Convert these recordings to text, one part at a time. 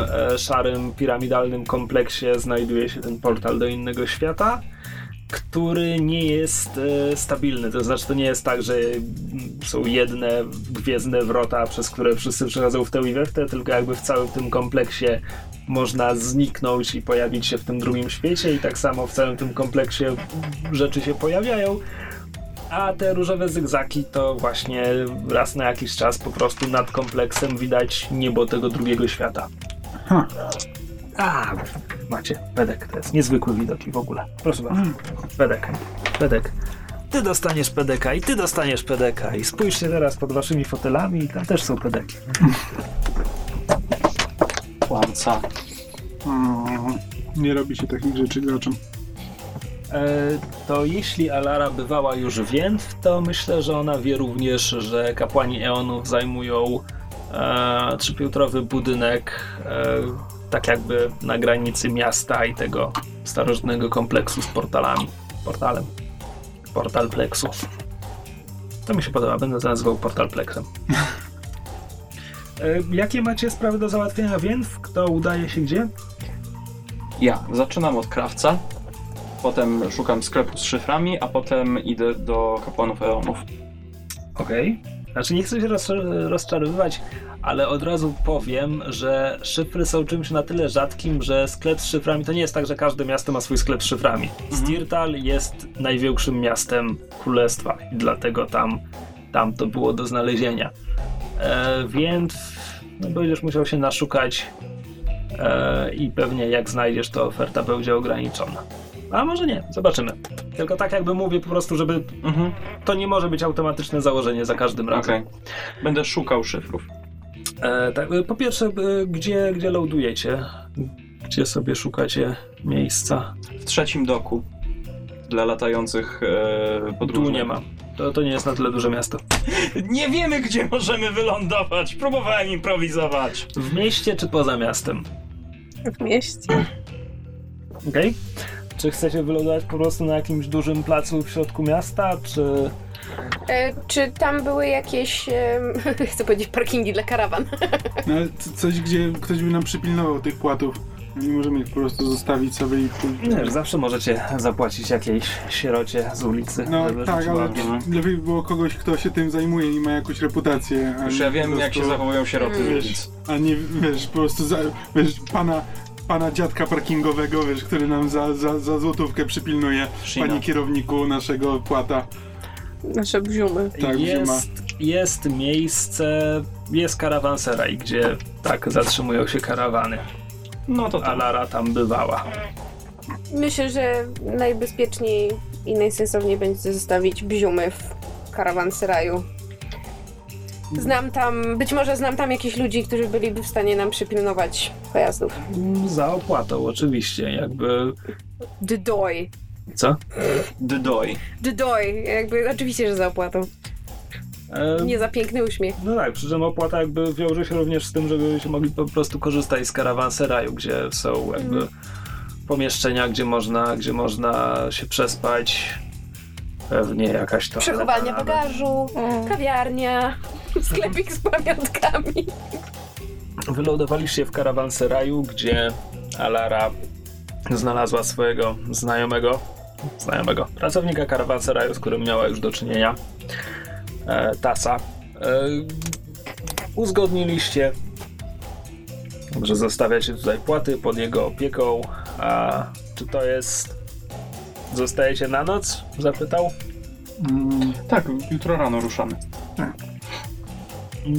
e, szarym, piramidalnym kompleksie znajduje się ten portal do innego świata, który nie jest e, stabilny. To znaczy, to nie jest tak, że są jedne gwiezdne wrota, przez które wszyscy przechodzą w tę i we w tę, tylko jakby w całym tym kompleksie można zniknąć i pojawić się w tym drugim świecie i tak samo w całym tym kompleksie rzeczy się pojawiają. A te różowe zygzaki to właśnie raz na jakiś czas po prostu nad kompleksem widać niebo tego drugiego świata. Ha. A, macie, Pedek, to jest niezwykły widok i w ogóle. Proszę bardzo. Pedek, Pedek. Ty dostaniesz pedeka i ty dostaniesz pedeka i spójrzcie teraz pod waszymi fotelami i tam też są pedeki. Kłamca. Mm, Nie robi się takich rzeczy graczom. E, to jeśli Alara bywała już w Więt, to myślę, że ona wie również, że kapłani Eonów zajmują e, trzypiętrowy budynek e, tak jakby na granicy miasta i tego starożytnego kompleksu z portalami. Portalem. Portal Plexu. To mi się podoba, będę nazywał Portal Plexem. E, jakie macie sprawy do załatwienia Więt? Kto udaje się gdzie? Ja zaczynam od krawca, potem szukam sklepu z szyframi, a potem idę do kapłanów Eonów. Okej. Znaczy nie chcę się roz, rozczarowywać, ale od razu powiem, że szyfry są czymś na tyle rzadkim, że sklep z szyframi to nie jest tak, że każde miasto ma swój sklep z szyframi. Stirtal jest największym miastem królestwa i dlatego tam, tam to było do znalezienia. E, więc no, będziesz musiał się naszukać e, i pewnie jak znajdziesz, to oferta będzie ograniczona. A może nie, zobaczymy. Tylko tak jakby mówię po prostu, żeby Mhm, to nie może być automatyczne założenie za każdym razem. okej. Będę szukał szyfrów. E, tak, e, po pierwsze, e, gdzie, gdzie loadujecie? Gdzie sobie szukacie miejsca? W trzecim doku dla latających e, Tu nie ma. To, to nie jest na tyle duże miasto. Nie wiemy, gdzie możemy wylądować. Próbowałem improwizować. W mieście czy poza miastem? W mieście. Okej. Czy chcecie wylądować po prostu na jakimś dużym placu w środku miasta, czy... E, czy tam były jakieś, em, chcę powiedzieć, parkingi dla karawan? No, coś, gdzie ktoś by nam przypilnował tych płatów. Nie możemy ich po prostu zostawić sobie i pójść. Zawsze możecie zapłacić jakiejś sierocie z ulicy, No żeby tak, ale ogień. lepiej by było kogoś, kto się tym zajmuje i ma jakąś reputację. Już ja wiem, po jak się prostu- zachowują sieroty z Mm. ulic. A nie, wiesz, po prostu za, wiesz, pana, pana dziadka parkingowego, wiesz, który nam za, za, za złotówkę przypilnuje, Shina. panie kierowniku naszego płata. Nasze bziumy. Tak, jest, jest miejsce, jest karawanseraj, gdzie tak zatrzymują się karawany. No to A tak. Lara tam bywała. Myślę, że najbezpieczniej i najsensowniej będzie zostawić bziumy w karawanseraju. Znam tam, być może znam tam jakichś ludzi, którzy byliby w stanie nam przypilnować pojazdów. Za opłatą, oczywiście, jakby. Ddoy. Co? Ddoy. Ddoy. Jakby, oczywiście, że za opłatą. E, Nie za piękny uśmiech. No tak, przy czym opłata jakby wiąże się również z tym, żebyście mogli po prostu korzystać z karawanseraju, gdzie są jakby Mhm. pomieszczenia, gdzie można, gdzie można się przespać. Pewnie jakaś to. Przechowanie bagażu, kawiarnia, sklepik z pamiątkami. Wylądowaliście w karawanseraju, gdzie Alara znalazła swojego znajomego, znajomego pracownika karawanseraju, z którym miała już do czynienia, e, Tasa. E, uzgodniliście, że zostawiacie tutaj płaty pod jego opieką, a czy to jest... Zostajecie na noc? Zapytał. Mm, Tak, jutro rano ruszamy.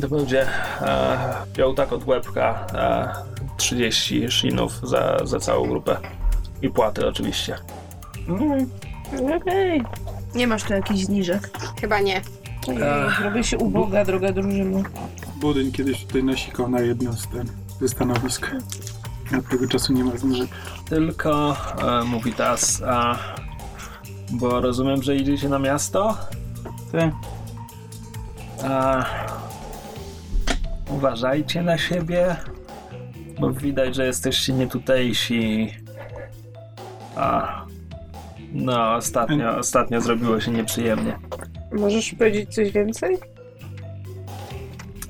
To będzie e, piątak od łebka, e, 30 shinów za, za całą grupę. I płaty oczywiście. Okej. Nie masz tu jakichś zniżek. Chyba nie. Ach. robię się uboga, droga drużyno. Budyń kiedyś tutaj nasikał na jedno z, ten, ze stanowisk. Od tego czasu nie ma zniżek. Tylko, e, mówi Tas, a, bo rozumiem, że idziecie na miasto? Ty? A, uważajcie na siebie, bo widać, że jesteście nietutejsi. A, no, ostatnio, ostatnio zrobiło się nieprzyjemnie. Możesz powiedzieć coś więcej?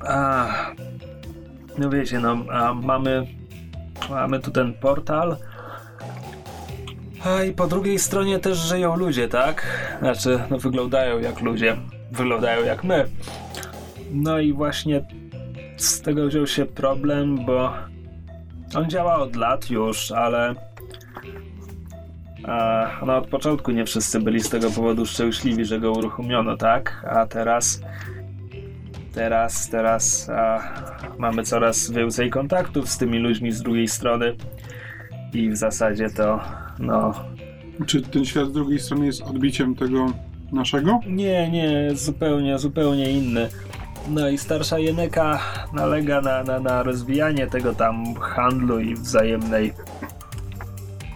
A, no wiecie, no, a mamy, mamy tu ten portal. A i po drugiej stronie też żyją ludzie, tak? Znaczy, no wyglądają jak ludzie. Wyglądają jak my. No i właśnie z tego wziął się problem, bo on działa od lat już, ale a, no od początku nie wszyscy byli z tego powodu szczęśliwi, że go uruchomiono, tak? A teraz teraz, teraz a, mamy coraz więcej kontaktów z tymi ludźmi z drugiej strony i w zasadzie to no Czy ten świat z drugiej strony jest odbiciem tego naszego? nie, nie, zupełnie, zupełnie inny. No i starsza Jeneka nalega na, na, na rozwijanie tego tam handlu i wzajemnej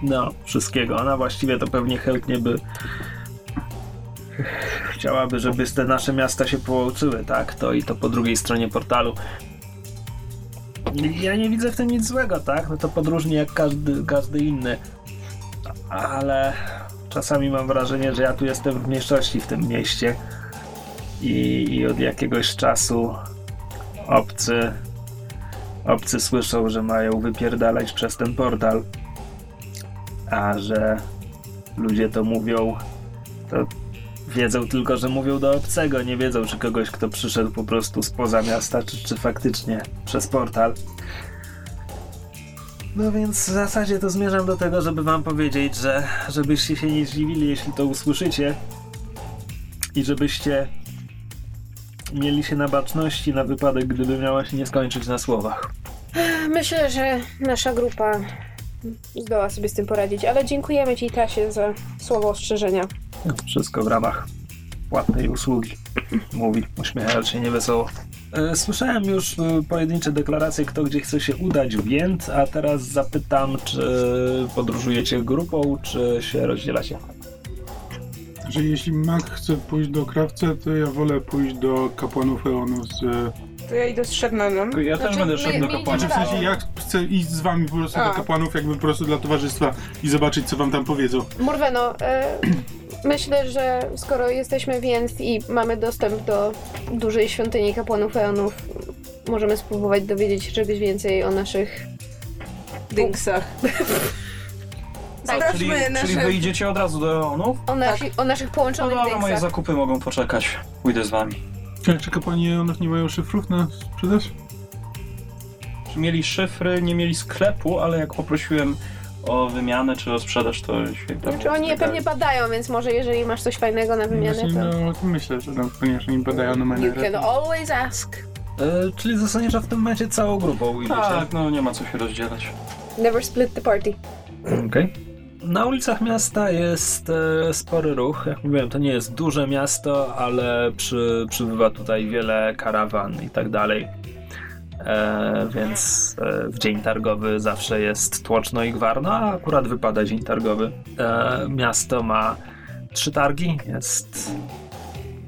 no, wszystkiego. Ona właściwie to pewnie chętnie by chciałaby, żeby te nasze miasta się połączyły, tak? To i to po drugiej stronie portalu. Ja nie widzę w tym nic złego, tak? No to podróżnie jak każdy, każdy inny. Ale czasami mam wrażenie, że ja tu jestem w mniejszości w tym mieście i, i od jakiegoś czasu obcy obcy słyszą, że mają wypierdalać przez ten portal. A że ludzie to mówią to wiedzą tylko, że mówią do obcego. Nie wiedzą, czy kogoś, kto przyszedł po prostu spoza miasta, czy, czy faktycznie przez portal no więc w zasadzie to zmierzam do tego, żeby wam powiedzieć, że żebyście się nie zdziwili, jeśli to usłyszycie i żebyście mieli się na baczności na wypadek, gdyby miała się nie skończyć na słowach. Myślę, że nasza grupa zdoła sobie z tym poradzić, ale dziękujemy Ci, Tasie, za słowo ostrzeżenia. Wszystko w ramach płatnej usługi. Mówi, uśmiechając się niewesoło. E, Słyszałem już e, pojedyncze deklaracje, kto gdzie chce się udać w Gent, a teraz zapytam, czy podróżujecie grupą, czy się rozdzielacie. Że jeśli Mac chce pójść do krawca, to ja wolę pójść do kapłanów Eonu z... To ja idę z Shermanem. Ja też Znaczy, będę my- szedł do my kapłana. Znaczy w sensie ja chcę iść z wami po prostu A. do kapłanów, jakby po prostu dla towarzystwa i zobaczyć, co wam tam powiedzą. Morweno, e, myślę, że skoro jesteśmy więc i mamy dostęp do dużej świątyni kapłanów Eonów, możemy spróbować dowiedzieć się czegoś więcej o naszych... Dynksach. Tak, Czyli, Sprawdźmy czyli nasze... wyjdziecie od razu do Eonów? o, nasi, o naszych No połączonych dobra, moje zakupy mogą poczekać. Pójdę z wami. Tak, czy kapłani Eonów nie mają szyfrów na sprzedaż? Czy mieli szyfry, nie mieli sklepu, ale jak poprosiłem o wymianę czy o sprzedaż, to tam Znaczy oni je pewnie badają, więc może jeżeli masz coś fajnego na wymianę, Właśnie, to... no, myślę, że no, ponieważ oni badają na You can always ask. E, czyli zostaniesz w tym momencie całą grupą idziecie. Tak, no nie ma co się rozdzielać. Never split the party. Okej. Na ulicach miasta jest e, spory ruch. Jak mówiłem, to nie jest duże miasto, ale przy, przybywa tutaj wiele karawan i tak dalej. E, więc e, w dzień targowy zawsze jest tłoczno i gwarno, a akurat wypada dzień targowy. E, miasto ma trzy targi. Jest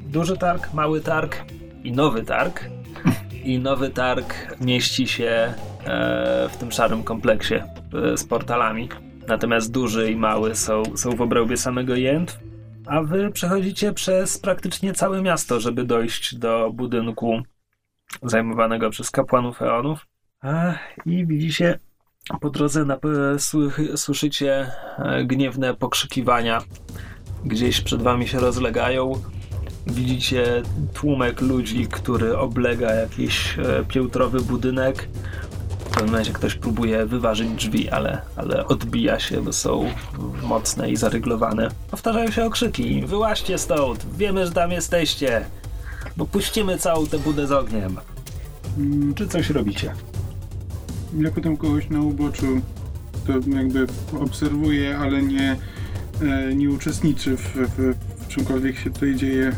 duży targ, mały targ i nowy targ. I nowy targ mieści się e, w tym szarym kompleksie z portalami. Natomiast duży i mały są, są w obrębie samego Jęt, a wy przechodzicie przez praktycznie całe miasto, żeby dojść do budynku zajmowanego przez kapłanów Eonów. I widzicie po drodze na, sły- słyszycie e, gniewne pokrzykiwania. Gdzieś przed wami się rozlegają. Widzicie tłumek ludzi, który oblega jakiś e, piętrowy budynek. W pewnym momencie ktoś próbuje wyważyć drzwi, ale, ale odbija się, bo są mocne i zaryglowane. Powtarzają się okrzyki. Wyłaźcie stąd! Wiemy, że tam jesteście! Bo puścimy całą tę budę z ogniem. Mm, Czy coś robicie? Ja pytam kogoś na uboczu, to jakby obserwuje, ale nie, e, nie uczestniczy w, w, w czymkolwiek się tutaj dzieje.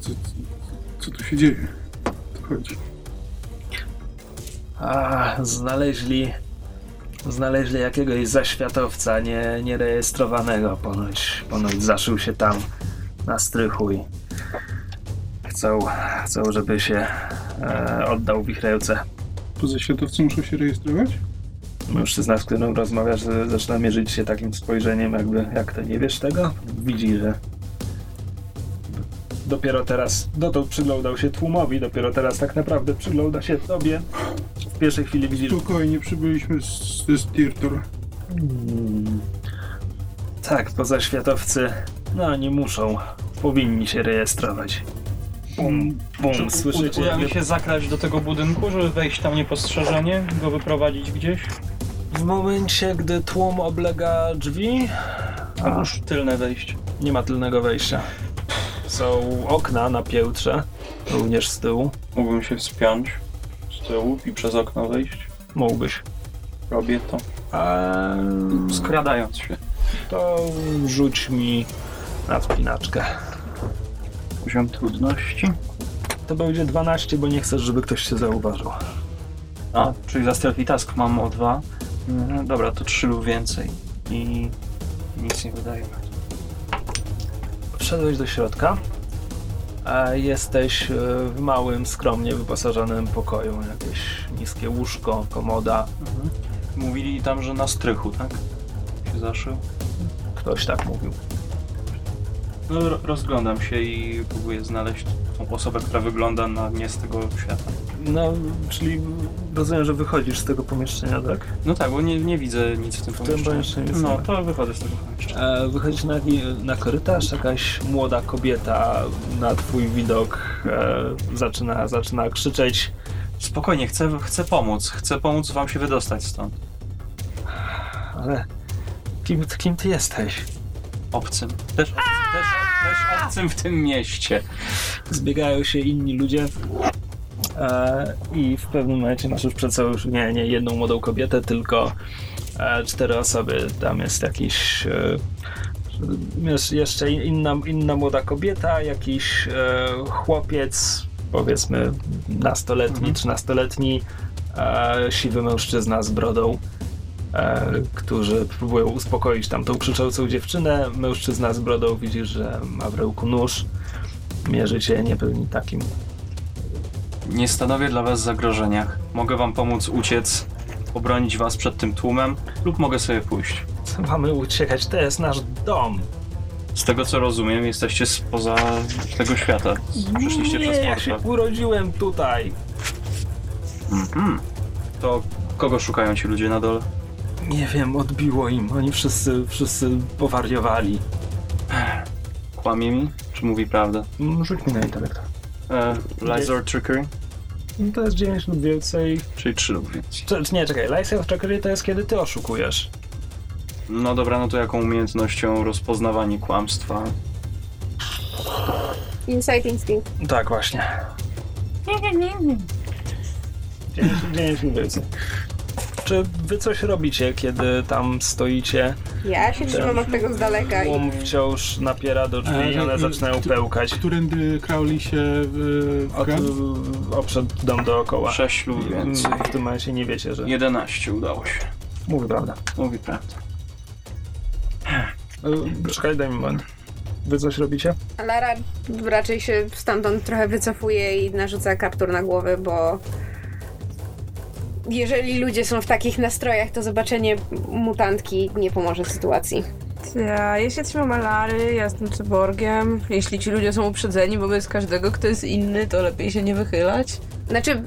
Co, co, co tu się dzieje? O co chodzi? A, znaleźli. Znaleźli jakiegoś zaświatowca nie, nierejestrowanego. Ponoć, ponoć zaszył się tam na strychu i chcą, chcą żeby się e, oddał w ich ręce. Poza światowcy muszą się rejestrować? Mężczyzna, z którym rozmawiasz, zaczyna mierzyć się takim spojrzeniem, jakby jak to nie wiesz tego? Widzi, że dopiero teraz, dotąd przyglądał się tłumowi, dopiero teraz tak naprawdę przygląda się tobie. W pierwszej chwili widzisz... Spokojnie, przybyliśmy z, ze Stirtor. Mm. Tak, pozaświatowcy, no nie muszą. Powinni się rejestrować. Bum, bum, Czy słyszycie? uda mi się zakraść do tego budynku, żeby wejść tam niepostrzeżenie, go wyprowadzić gdzieś? W momencie, gdy tłum oblega drzwi, A już tylne wejście. nie ma tylnego wejścia. Są okna na piętrze, również z tyłu. Mógłbym się wspiąć tyłu i przez okno wejść. Mógłbyś. Robię to. Eee, Skradając się. to rzuć mi na wspinaczkę. Poziom trudności. To będzie 12, bo nie chcesz, żeby ktoś się zauważył. A, czyli za stealthy task mam o dwa. Mhm, dobra, to trzy lub więcej. I nic nie wydaje. Wszedłeś do środka. A jesteś e, w małym, skromnie wyposażonym pokoju. Jakieś niskie łóżko, komoda. Mówili tam, że na strychu, tak? Się zaszył. Ktoś tak mówił. No, ro- rozglądam się i próbuję znaleźć tą osobę, która wygląda na mnie z tego świata. No, czyli rozumiem, że wychodzisz z tego pomieszczenia, tak? No tak, bo nie, nie widzę nic w tym tym pomieszczeniu. pomieszczeniu nic nie No, ma. to wychodzę z tego pomieszczenia. E, wychodzisz na, na korytarz, jakaś młoda kobieta na twój widok e, zaczyna, zaczyna krzyczeć. Spokojnie, chcę, chcę pomóc. Chcę pomóc wam się wydostać stąd. Ale kim, kim ty jesteś? Obcym. Też, obcym, też, też obcym w tym mieście. Zbiegają się inni ludzie i w pewnym momencie masz już przed sobą już nie, nie jedną młodą kobietę, tylko e, cztery osoby. Tam jest jakiś e, jeszcze inna, inna młoda kobieta, jakiś e, chłopiec, powiedzmy nastoletni, Mhm. trzynastoletni, e, siwy mężczyzna z brodą. E, którzy próbują uspokoić tam tą krzyczącą dziewczynę. Mężczyzna z brodą widzi, że ma w ręku nóż mierzy cię niepełni takim. Nie stanowię dla was zagrożenia. Mogę wam pomóc uciec, obronić was przed tym tłumem, lub mogę sobie pójść. Co mamy uciekać? To jest nasz dom. Z tego co rozumiem, jesteście spoza tego świata. Przyszliście Nie, przez ja się portal. urodziłem tutaj. Mhm. To kogo szukają ci ludzie na dole? Nie wiem, odbiło im. Oni wszyscy, wszyscy powariowali. Kłamie mi? Czy mówi prawdę? Mm, Rzuć mi na intelekt. E, lies or trickery? No To jest 9 lub więcej. Czyli 3 lub więcej. Czy nie, czekaj. Lies of Trickery to jest kiedy ty oszukujesz. No dobra, no to jaką umiejętnością rozpoznawanie kłamstwa? Insight Instinct. Tak, właśnie. 9 lub więcej. Czy wy coś robicie, kiedy tam stoicie? Ja się trzymam od tego z daleka i Tłum wciąż napiera do drzwi i E, one e, zaczynają tu- pełkać. Którędy Crowley się y, Od, obszedł dom dookoła. 6 lub więcej. W tym momencie nie wiecie, że... 11 udało się. Mówi prawda. Mówi prawdę. E, Czekaj, daj mi moment. Wy coś robicie? Lara raczej się stamtąd trochę wycofuje i narzuca kaptur na głowę, bo jeżeli ludzie są w takich nastrojach, to zobaczenie mutantki nie pomoże sytuacji. Ja, ja się trzymam Alary, ja jestem cyborgiem. Jeśli ci ludzie są uprzedzeni wobec każdego, kto jest inny, to lepiej się nie wychylać. Znaczy,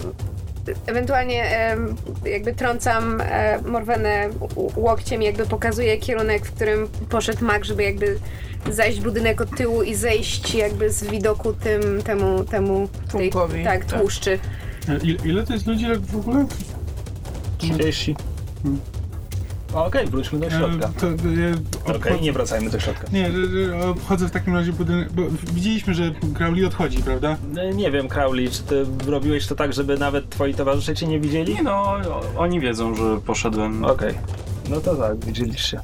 ewentualnie em, jakby trącam e, Morwenę łokciem, jakby pokazuję kierunek, w którym poszedł Mag, żeby jakby zajść budynek od tyłu i zejść jakby z widoku tym, temu, temu tej, tak, tłuszczy. E, Ile, ile to jest ludzi tak w ogóle? 30. Hmm. Okej, wróćmy do E, środka. To, Okej, obchodzę, nie wracajmy do środka. nie, że- że obchodzę w takim razie budynek, bo widzieliśmy, że Crowley odchodzi, prawda? E, Nie wiem, Crowley, czy ty robiłeś to tak, żeby nawet twoi towarzysze cię nie widzieli? Nie no, oni wiedzą, że poszedłem. Okej. No to tak, widzieliście.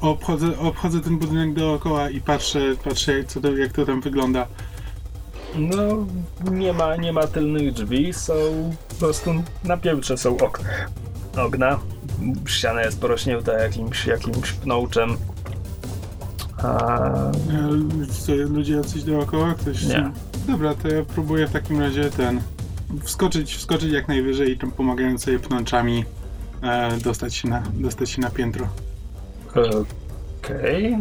Obchodzę, obchodzę ten budynek dookoła i patrzę, patrzę co to, jak to tam wygląda. No, nie ma, nie ma tylnych drzwi, są po prostu na piętrze są ok ogna. Ściana jest porośnięta jakimś, jakimś pnączem. A, ludzie jacyś dookoła? Ktoś... Nie. Dobra, to ja próbuję w takim razie ten... Wskoczyć, wskoczyć jak najwyżej i pomagając sobie pnączami e, dostać, się na, dostać się na piętro. Okej,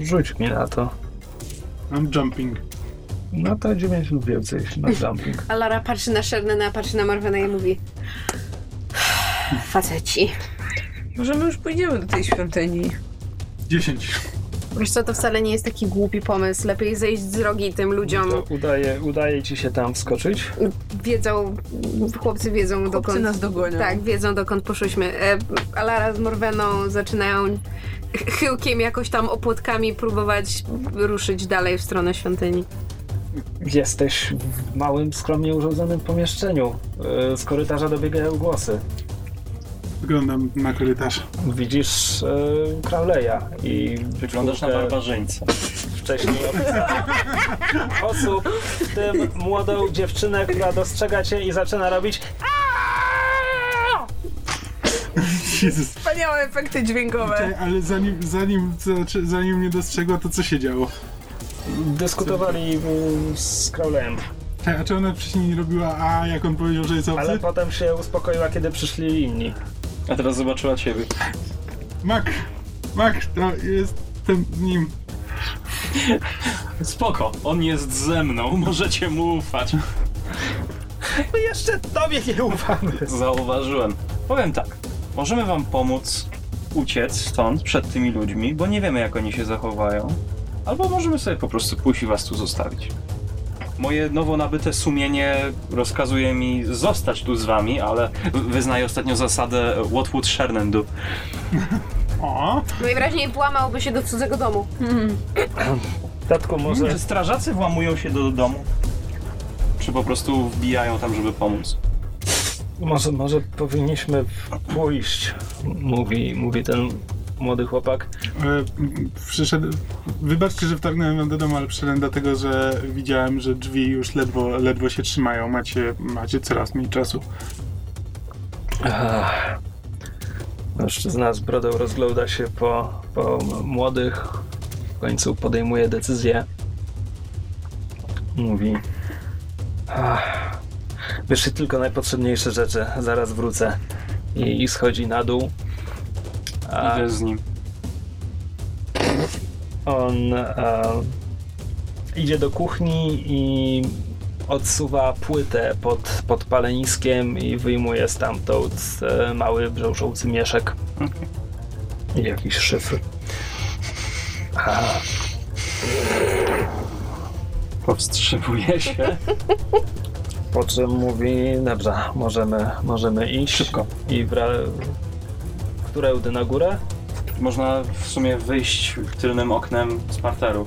rzuć mi na to. Mam jumping. No to 9 lub więcej na jumping. A Lara patrzy na Shernena, patrzy na Morwenę i mówi faceci. Może my już pójdziemy do tej świątyni. 10. Wiesz co, to wcale nie jest taki głupi pomysł. Lepiej zejść z drogi tym ludziom. To udaje, udaje ci się tam wskoczyć? Wiedzą, chłopcy wiedzą Chłopcy dokąd... nas dogonią. Tak, wiedzą dokąd poszłyśmy. E, Alara z Morweną zaczynają chyłkiem jakoś tam opłotkami próbować ruszyć dalej w stronę świątyni. Jesteś w małym, skromnie urządzonym pomieszczeniu. E, Z korytarza dobiegają głosy. Wyglądam na korytarz. Widzisz e, Crowley'a i Wyglądasz na czwórkę barbarzyńcę. wcześniej osób, w tym młodą dziewczynę, która dostrzega cię i zaczyna robić Jezus. Wspaniałe efekty dźwiękowe. Czekaj, Ale zanim, zanim, zanim mnie dostrzegła, to co się działo? Dyskutowali z Crowley'em, Czekaj, A czy ona wcześniej nie robiła A, jak on powiedział, że jest obcy? ale potem się uspokoiła, kiedy przyszli inni. A teraz zobaczyła ciebie. Mak! Mak, to jestem nim. Spoko, on jest ze mną, możecie mu ufać. My jeszcze tobie nie ufamy. Zauważyłem. Powiem tak, możemy wam pomóc uciec stąd przed tymi ludźmi, bo nie wiemy jak oni się zachowają. Albo możemy sobie po prostu pójść i was tu zostawić. Moje nowo nabyte sumienie rozkazuje mi zostać tu z wami, ale wyznaję ostatnio zasadę what would Shernan do. O! Najwyraźniej włamałby się do cudzego domu. Tatku, może Czy strażacy włamują się do domu? Czy po prostu wbijają tam, żeby pomóc? Może, może powinniśmy pójść, mówi, mówi ten młody chłopak. E, przyszedł... Wybaczcie, że wtargnąłem wam do domu, ale przyszedłem dlatego, że widziałem, że drzwi już ledwo, ledwo się trzymają. Macie, macie coraz mniej czasu. Ach. Mężczyzna z brodą rozgląda się po, po młodych, w końcu podejmuje decyzję. Mówi: Ach, Wyszli tylko najpotrzebniejsze rzeczy, zaraz wrócę. I, i schodzi na dół. A Idę z nim. on e, idzie do kuchni i odsuwa płytę pod, pod paleniskiem i wyjmuje stamtąd e, mały brzęczący mieszek. I jakiś szyfr. A, Powstrzymuje się. po czym mówi, dobrze, możemy, możemy iść. Szybko. I wra- którędy na górę? Można w sumie wyjść tylnym oknem z parteru.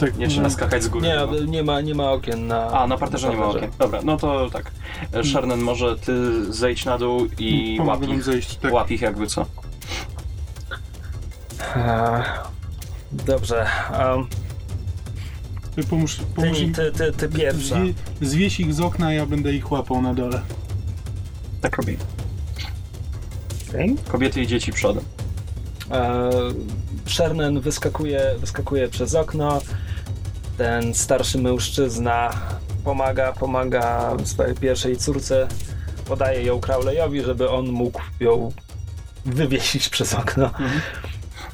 Tak, Nie trzeba skakać z góry. Nie, no. nie ma, nie ma okien na A, na parterze nie ma parterze. okien. Dobra, no to tak. E, Shernan, może ty zejdź na dół i łap Pomogę wam ich. zejść, tak. Łap ich jakby co. E, Dobrze. Um, Ty pomóż, pomóż ty, ty, ty, ty pierwsza. Zwie, zwieś ich z okna, ja będę ich łapał na dole. Tak robi. Okej. Kobiety i dzieci przodem. E, Shernen wyskakuje, wyskakuje przez okno. Ten starszy mężczyzna pomaga, pomaga swojej pierwszej córce. Podaje ją Crowleyowi, żeby on mógł ją wywiesić przez okno.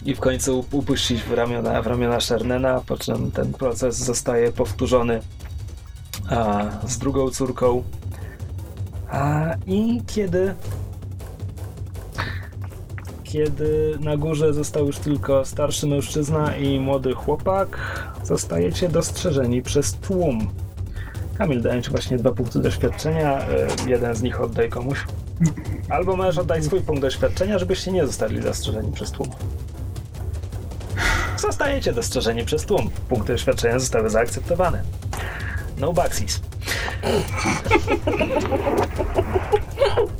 I w końcu upuścić w ramiona, w ramiona Shernena, po czym ten proces zostaje powtórzony a, z drugą córką. A, I kiedy kiedy na górze został już tylko starszy mężczyzna i młody chłopak, zostajecie dostrzeżeni przez tłum. Kamil, daję ci właśnie dwa punkty doświadczenia, e, jeden z nich oddaj komuś. Albo możesz oddać swój punkt doświadczenia, żebyście nie zostali dostrzeżeni przez tłum. Zostajecie dostrzeżeni przez tłum. Punkty doświadczenia zostały zaakceptowane. No backsies.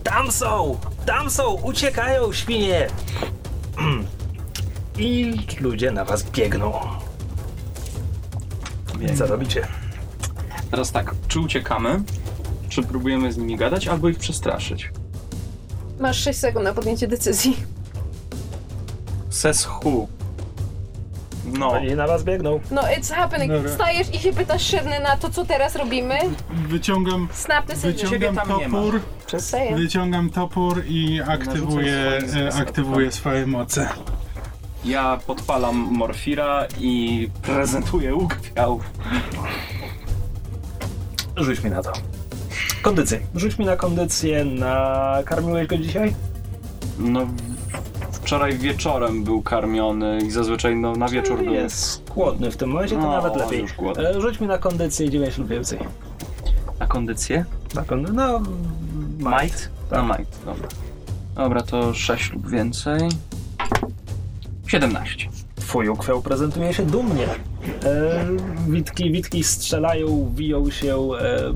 Tam są! Tam są! Uciekają, świnie! I ludzie na was biegną. Co robicie? Teraz tak, czy uciekamy, czy próbujemy z nimi gadać, albo ich przestraszyć? Masz 6 sekund na podjęcie decyzji. Ses who? No, Oni na was biegną. No, it's happening. Dobra. Stajesz i się pytasz Szydny na to, co teraz robimy? Wyciągam, Snap the wyciągam tam nie ma. topór, Saying. wyciągam topór i aktywuję, swoje e, aktywuję swoje moce. ja podpalam morfira i prezentuję łuk kwiałów. Rzuć mi na to. Kondycję. Rzuć mi na kondycję na... Karmiłeś go dzisiaj? No, wczoraj wieczorem był karmiony i zazwyczaj no, na wieczór był. Jest głodny w tym momencie, to No, nawet lepiej. już głodny. E, Rzuć mi na kondycję 9 lub więcej. Na kondycję? Na kondycję, no... Might? Na might, dobra. Dobra, to 6 lub więcej. 17. Twój ukweł prezentuje się dumnie. E, witki, witki strzelają, wiją się, e,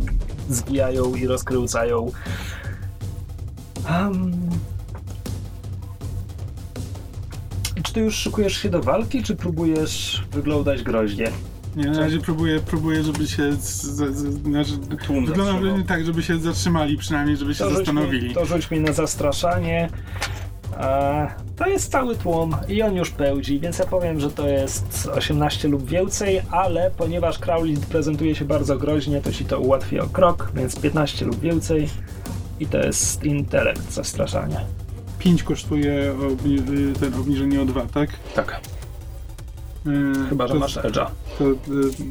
zbijają i rozkręcają. Um, czy ty już szykujesz się do walki, czy próbujesz wyglądać groźnie? Nie, na razie próbuję, próbuję żeby się. Z, z, z, znaczy, wygląda że tak, żeby się zatrzymali, przynajmniej, żeby się To zastanowili. mi, to rzuć mi na zastraszanie. E, to jest cały tłum i on już pełdzi, więc ja powiem, że to jest 18 lub więcej, ale ponieważ Crowley prezentuje się bardzo groźnie, to ci to ułatwi o krok, więc 15 lub więcej i to jest intelekt zastraszania. 5 kosztuje obni- y, ten obniżenie o 2, tak? Tak. Y, Chyba, że to, masz edge'a. To, y,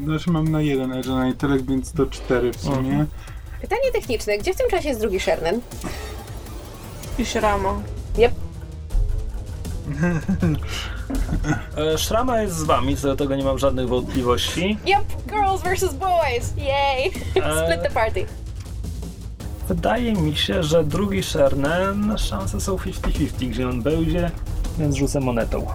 znaczy mam na jeden edge na intelekt, więc to 4 w sumie. Mhm. Pytanie techniczne. Gdzie w tym czasie jest drugi Shernen? I Ramo. Yep. E, Szrama jest z wami, co do tego nie mam żadnych wątpliwości. Yep, girls versus boys! Yay! Split the party. Wydaje mi się, że drugi Shernen, szanse są 50-50, gdzie on będzie, więc rzucę monetą.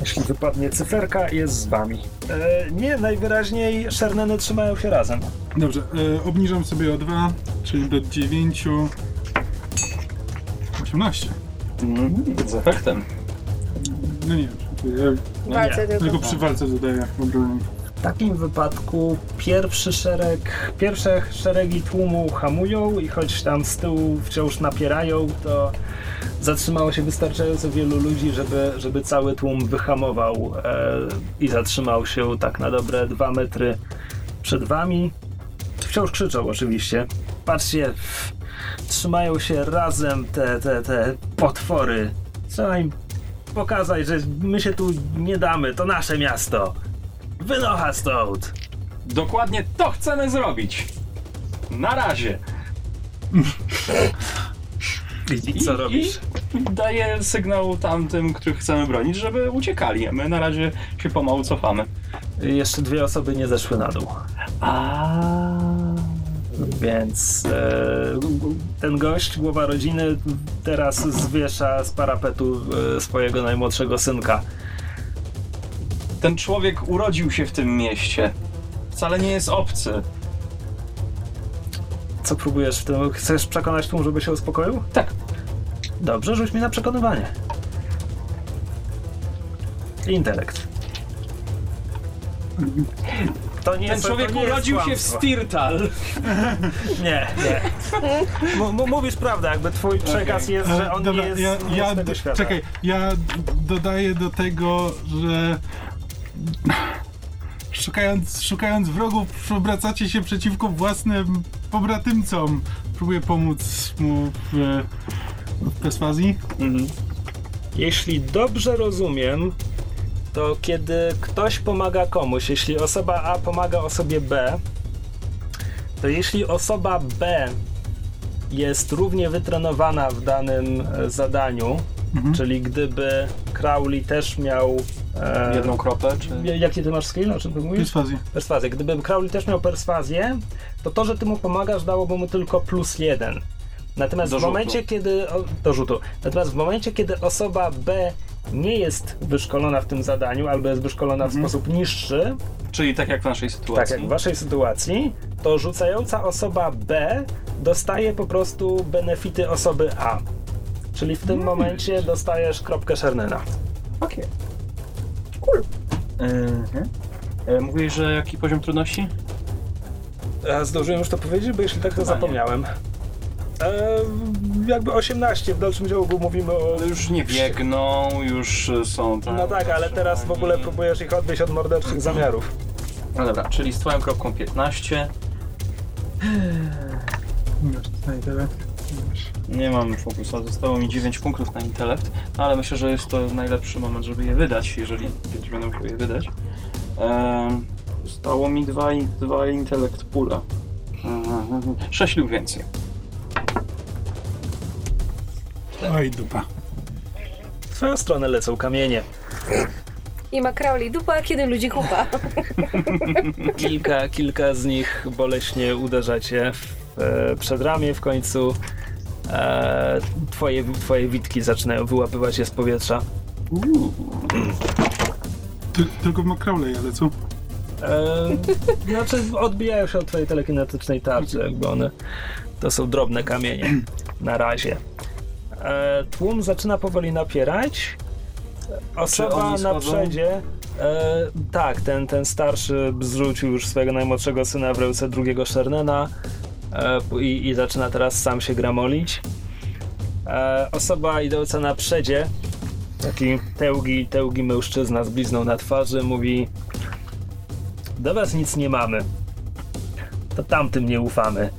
Jeśli wypadnie cyferka, jest z wami. E, nie, najwyraźniej Sherneny trzymają się razem. Dobrze, y, obniżam sobie o 2, czyli do 9. 18. Mm, z efektem. No nie ja No Walce tylko. tylko przy walce dodaję obrony. W takim wypadku pierwszy szereg, pierwsze szeregi tłumu hamują i choć tam z tyłu wciąż napierają, to zatrzymało się wystarczająco wielu ludzi, żeby, żeby cały tłum wyhamował e, i zatrzymał się tak na dobre dwa metry przed wami. Wciąż krzyczą oczywiście. Patrzcie, trzymają się razem te, te, te potwory. Trzeba im pokazać, że my się tu nie damy, to nasze miasto. Wynocha stąd! Dokładnie to chcemy zrobić. Na razie. I co robisz? I daję sygnał tamtym, których chcemy bronić, żeby uciekali. A my na razie się pomału cofamy. Jeszcze dwie osoby nie zeszły na dół. A. Więc e, ten gość, głowa rodziny, teraz zwiesza z parapetu e, swojego najmłodszego synka. Ten człowiek urodził się w tym mieście. Wcale nie jest obcy. Co próbujesz w tym? Chcesz przekonać tłum, żeby się uspokoił? Tak. Dobrze, rzuć mi na przekonywanie. Intelekt. To nie Ten jest, człowiek to nie jest urodził się w kłamstwo. Stirtal. Nie, nie. M- m- mówisz prawdę, jakby twój przekaz jest, że E, on Dobra, nie jest, ja, nie ja jest z tego świata. czekaj, ja dodaję do tego, że szukając, szukając wrogów, obracacie się przeciwko własnym pobratymcom. Próbuję pomóc mu w, w perswazji. Mhm. Jeśli dobrze rozumiem, to kiedy ktoś pomaga komuś, jeśli osoba A pomaga osobie B, to jeśli osoba B jest równie wytrenowana w danym e, zadaniu, Mhm. czyli gdyby Crowley też miał. E, Jedną kropę, czy... Jaki ty masz skill? O czym ty mówisz? Perswazję. Perswazję. Gdyby Crowley też miał perswazję, to to, że ty mu pomagasz, dałoby mu tylko plus jeden. Natomiast Do w rzutu. momencie, kiedy. O, do rzutu. Natomiast w momencie, kiedy osoba B nie jest wyszkolona w tym zadaniu, albo jest wyszkolona w sposób niższy, Czyli tak jak w naszej tak sytuacji. jak w waszej sytuacji, to rzucająca osoba B dostaje po prostu benefity osoby A. Czyli w tym momencie dostajesz kropkę Shernena. Okej. Cool. Mhm. E, mówiłeś, że jaki poziom trudności? A zdążyłem już to powiedzieć, bo jeśli tak, to Chyba nie. zapomniałem. E, jakby 18 w dalszym ciągu mówimy o. No już nie biegną, już e, są tam... No tak, ale teraz w ogóle próbujesz ich odwieźć od morderczych zamiarów. No dobra, czyli z twoją kropką 15. Nie mam fokusa, zostało mi 9 punktów na intelekt, no ale myślę, że jest to najlepszy moment, żeby je wydać, jeżeli kiedyś będę musiał je wydać. Ehm, zostało mi 2 dwa, dwa intelekt pula. Mhm. Sześć lub więcej. Oj, dupa. W twoją stronę lecą kamienie. I ma Crowley dupa, kiedy ludzi kupa. Kilka, kilka z nich boleśnie uderzacie w e, przedramię w końcu. E, twoje, twoje witki zaczynają wyłapywać je z powietrza. Ty, tylko w Macrowley, ale co? E, znaczy odbijają się od twojej telekinetycznej tarczy, jakby one to są drobne kamienie na razie. E, tłum zaczyna powoli napierać. Osoba na przedzie. E, tak, ten, ten starszy zrzucił już swojego najmłodszego syna w ręce drugiego Shernena e, i, i zaczyna teraz sam się gramolić. E, osoba idąca na przedzie, taki tełgi, tełgi mężczyzna z blizną na twarzy, mówi do was nic nie mamy. To tamtym nie ufamy.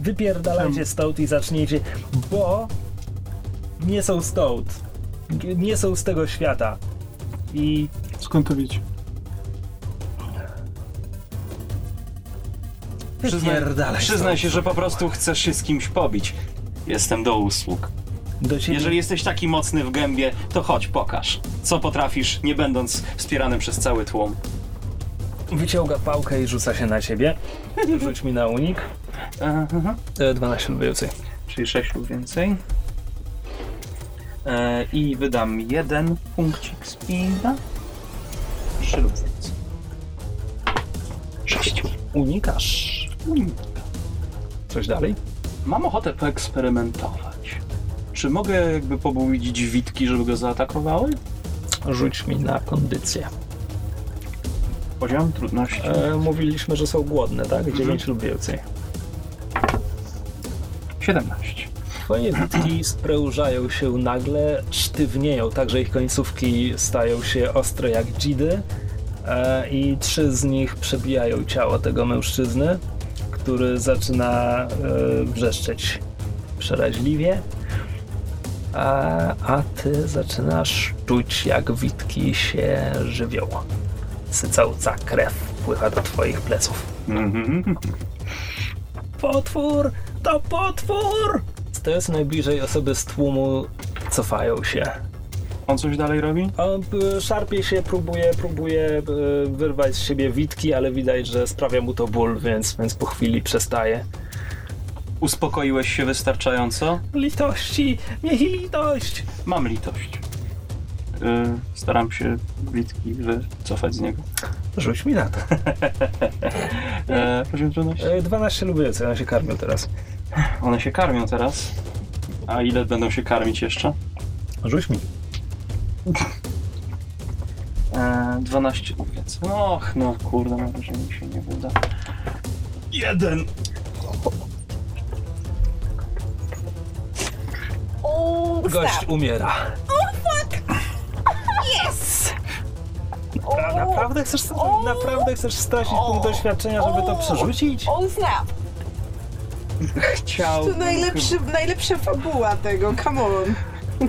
Wypierdalajcie stąd i zacznijcie, bo nie są stąd. Nie są z tego świata. I Skąd to wiecie? Przyznaj, przyznaj się, że po prostu chcesz się z kimś pobić. Jestem do usług. Do Jeżeli jesteś taki mocny w gębie, to chodź, pokaż. Co potrafisz, nie będąc wspieranym przez cały tłum. wyciąga pałkę i rzuca się na ciebie. Rzuć mi na unik. E, 12 lub więcej. Czyli 6 lub więcej. E, I wydam jeden punkcik speeda. 3 lub więcej. 6. Unikasz. Coś dalej? Mam ochotę poeksperymentować. Czy mogę jakby pobudzić witki, żeby go zaatakowały? Rzuć mi na kondycję. Poziom trudności. E, mówiliśmy, że są głodne, tak? 9 lub więcej. 17. Twoje witki sprężają się nagle, sztywnieją, tak że ich końcówki stają się ostre jak dzidy e, i trzy z nich przebijają ciało tego mężczyzny, który zaczyna e, wrzeszczeć przeraźliwie, a, a ty zaczynasz czuć jak witki się żywią. Sycąca krew pływa do twoich pleców. Mhm. Potwór! To potwór! Stojąc najbliżej osoby z tłumu cofają się. On coś dalej robi? On szarpie się, próbuje, próbuje y, wyrwać z siebie witki, ale widać, że sprawia mu to ból, więc, więc po chwili przestaje. Uspokoiłeś się wystarczająco? Litości! Niech litość! Mam litość. Yy, staram się witki wycofać z niego. Rzuć mi na to. E, poziom trudności? Y, 12 lub więcej, on się karmił teraz. One się karmią teraz. A ile będą się karmić jeszcze? Rzuć mi. E, 12 lub więcej. Och, no kurde, mam że mi się nie uda. Jeden! O, Gość umiera. Yes! Na, naprawdę, chcesz, naprawdę chcesz stracić punkt doświadczenia, żeby to przerzucić? O, snap! Chciał. To najlepszy, najlepsza fabuła tego, come on.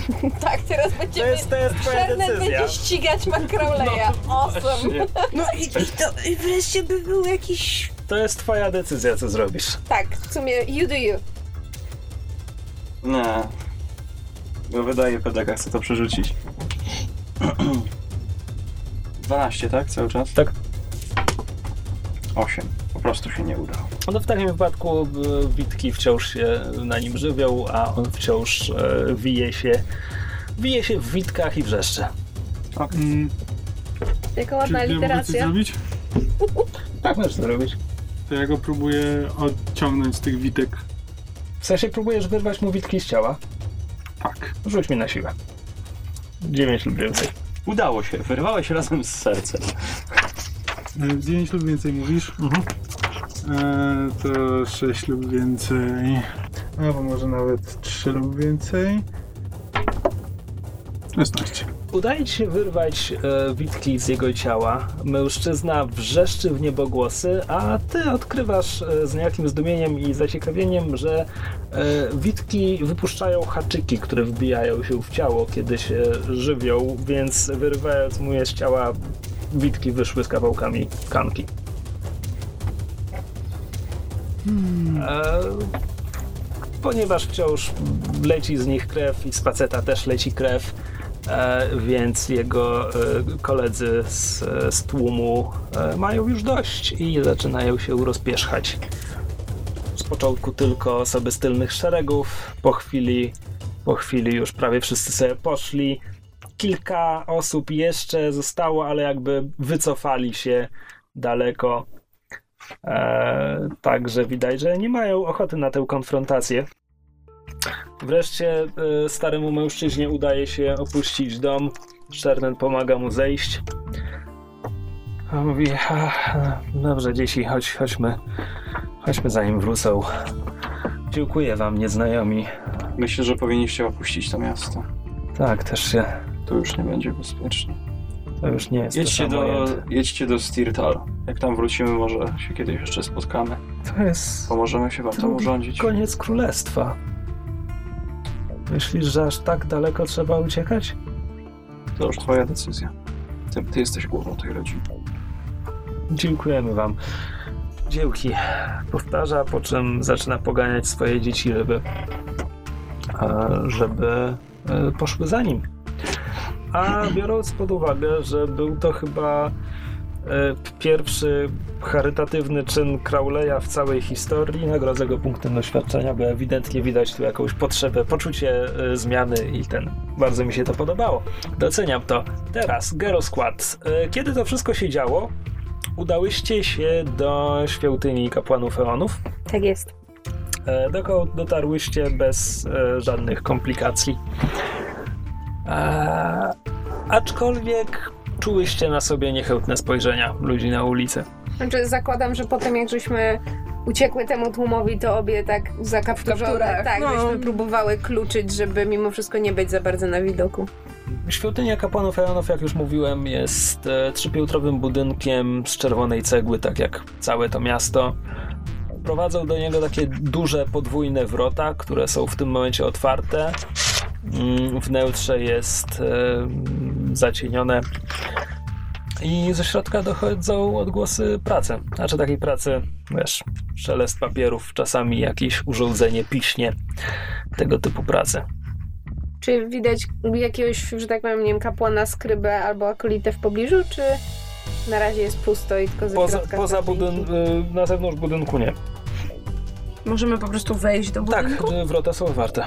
Tak, teraz To będziemy... jest, to jest twoja Shernet decyzja. będzie ścigać McCrowleya. awesome. No i, i to i wreszcie by był jakiś... To jest twoja decyzja, co zrobisz. Tak, w sumie you do you. Nie. Bo wydaje pedeka, chce to przerzucić. 12, tak? Cały czas? Tak. 8. Po prostu się nie udało. No w takim wypadku e, witki wciąż się na nim żywią, a on wciąż e, wije się, wije się w witkach i wrzeszcze. Mm, Jaka czy ładna ja mogę coś literacja. zrobić? Tak możesz to zrobić. To ja go próbuję odciągnąć z tych witek. W sensie próbujesz wyrwać mu witki z ciała. Tak. Rzuć mi na siłę. 9 lub więcej. Udało się, wyrwałeś razem z sercem. E, 9 lub więcej mówisz? E, to 6 lub więcej. Albo może nawet 3 lub więcej. 16. Udaje ci się wyrwać e, witki z jego ciała. Mężczyzna wrzeszczy w niebogłosy, a ty odkrywasz e, z niejakim zdumieniem i zaciekawieniem, że e, witki wypuszczają haczyki, które wbijają się w ciało, kiedy się żywią, więc wyrywając mu je z ciała, witki wyszły z kawałkami tkanki. E, ponieważ wciąż leci z nich krew i z faceta też leci krew, e, więc jego e, koledzy z, z tłumu mają już dość i zaczynają się rozpierzchać. Z początku tylko osoby z tylnych szeregów, po chwili, po chwili już prawie wszyscy sobie poszli. Kilka osób jeszcze zostało, ale jakby wycofali się daleko. E, także widać, że nie mają ochoty na tę konfrontację. Wreszcie e, staremu mężczyźnie udaje się opuścić dom. Szernen pomaga mu zejść. A mówi, dobrze dzieci, chodź, chodźmy, chodźmy zanim wrócą. Dziękuję wam, nieznajomi. Myślę, że powinniście opuścić to miasto. Tak, też się, Tu już nie będzie bezpiecznie. To już nie jest Jedźcie to do, jedźcie do Stirtal. Jak tam wrócimy, może się kiedyś jeszcze spotkamy. To jest Pomożemy się wam tam urządzić. koniec królestwa. Myślisz, że aż tak daleko trzeba uciekać? To już twoja decyzja. Ty, ty jesteś głową tej rodziny. Dziękujemy wam. Dziełki. Powtarza, po czym zaczyna poganiać swoje dzieci, żeby, e, żeby e, poszły za nim. A biorąc pod uwagę, że był to chyba e, pierwszy charytatywny czyn Crowleya w całej historii, nagrodzę go punktem doświadczenia, bo ewidentnie widać tu jakąś potrzebę, poczucie e, zmiany i ten. Bardzo mi się to podobało. Doceniam to. Teraz, Gero Skład. E, Kiedy to wszystko się działo, udałyście się do świątyni kapłanów Eonów, Tak jest. dokąd dotarłyście bez żadnych komplikacji. A, aczkolwiek czułyście na sobie niechętne spojrzenia ludzi na ulicy. Znaczy zakładam, że potem jak żeśmy uciekły temu tłumowi, to obie tak zakapturzone. kapturach, Tak, no. żeśmy próbowały kluczyć, żeby mimo wszystko nie być za bardzo na widoku. Świątynia kapłanów Eonów, jak już mówiłem, jest e, trzypiętrowym budynkiem z czerwonej cegły, tak jak całe to miasto. Prowadzą do niego takie duże podwójne wrota, które są w tym momencie otwarte. Mm, Wnętrze jest e, zacienione i ze środka dochodzą odgłosy pracy. Znaczy takiej pracy, wiesz, szelest papierów, czasami jakieś urządzenie piśnie, tego typu pracy. Czy widać jakiegoś, że tak powiem, nie wiem, kapłana, skrybę albo akolitę w pobliżu, czy na razie jest pusto i tylko ze Poza, poza budyn- y, na zewnątrz budynku nie. Możemy po prostu wejść do Tak, budynku? y, wrota są otwarte.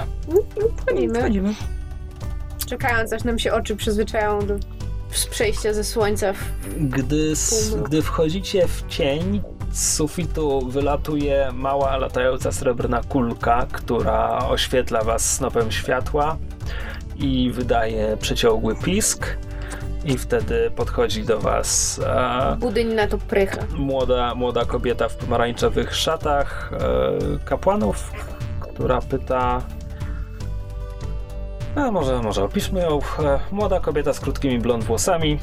Wchodzimy. Wchodzimy. Czekając, aż nam się oczy przyzwyczają do z przejścia ze słońca w Gdy, Półmrok. gdy wchodzicie w cień, z sufitu wylatuje mała latająca srebrna kulka, która oświetla was snopem światła i wydaje przeciągły pisk. I wtedy podchodzi do was e, budyń na to prycha. młoda, młoda kobieta w pomarańczowych szatach e, kapłanów, która pyta. A może, może opiszmy ją. Młoda kobieta z krótkimi blond włosami,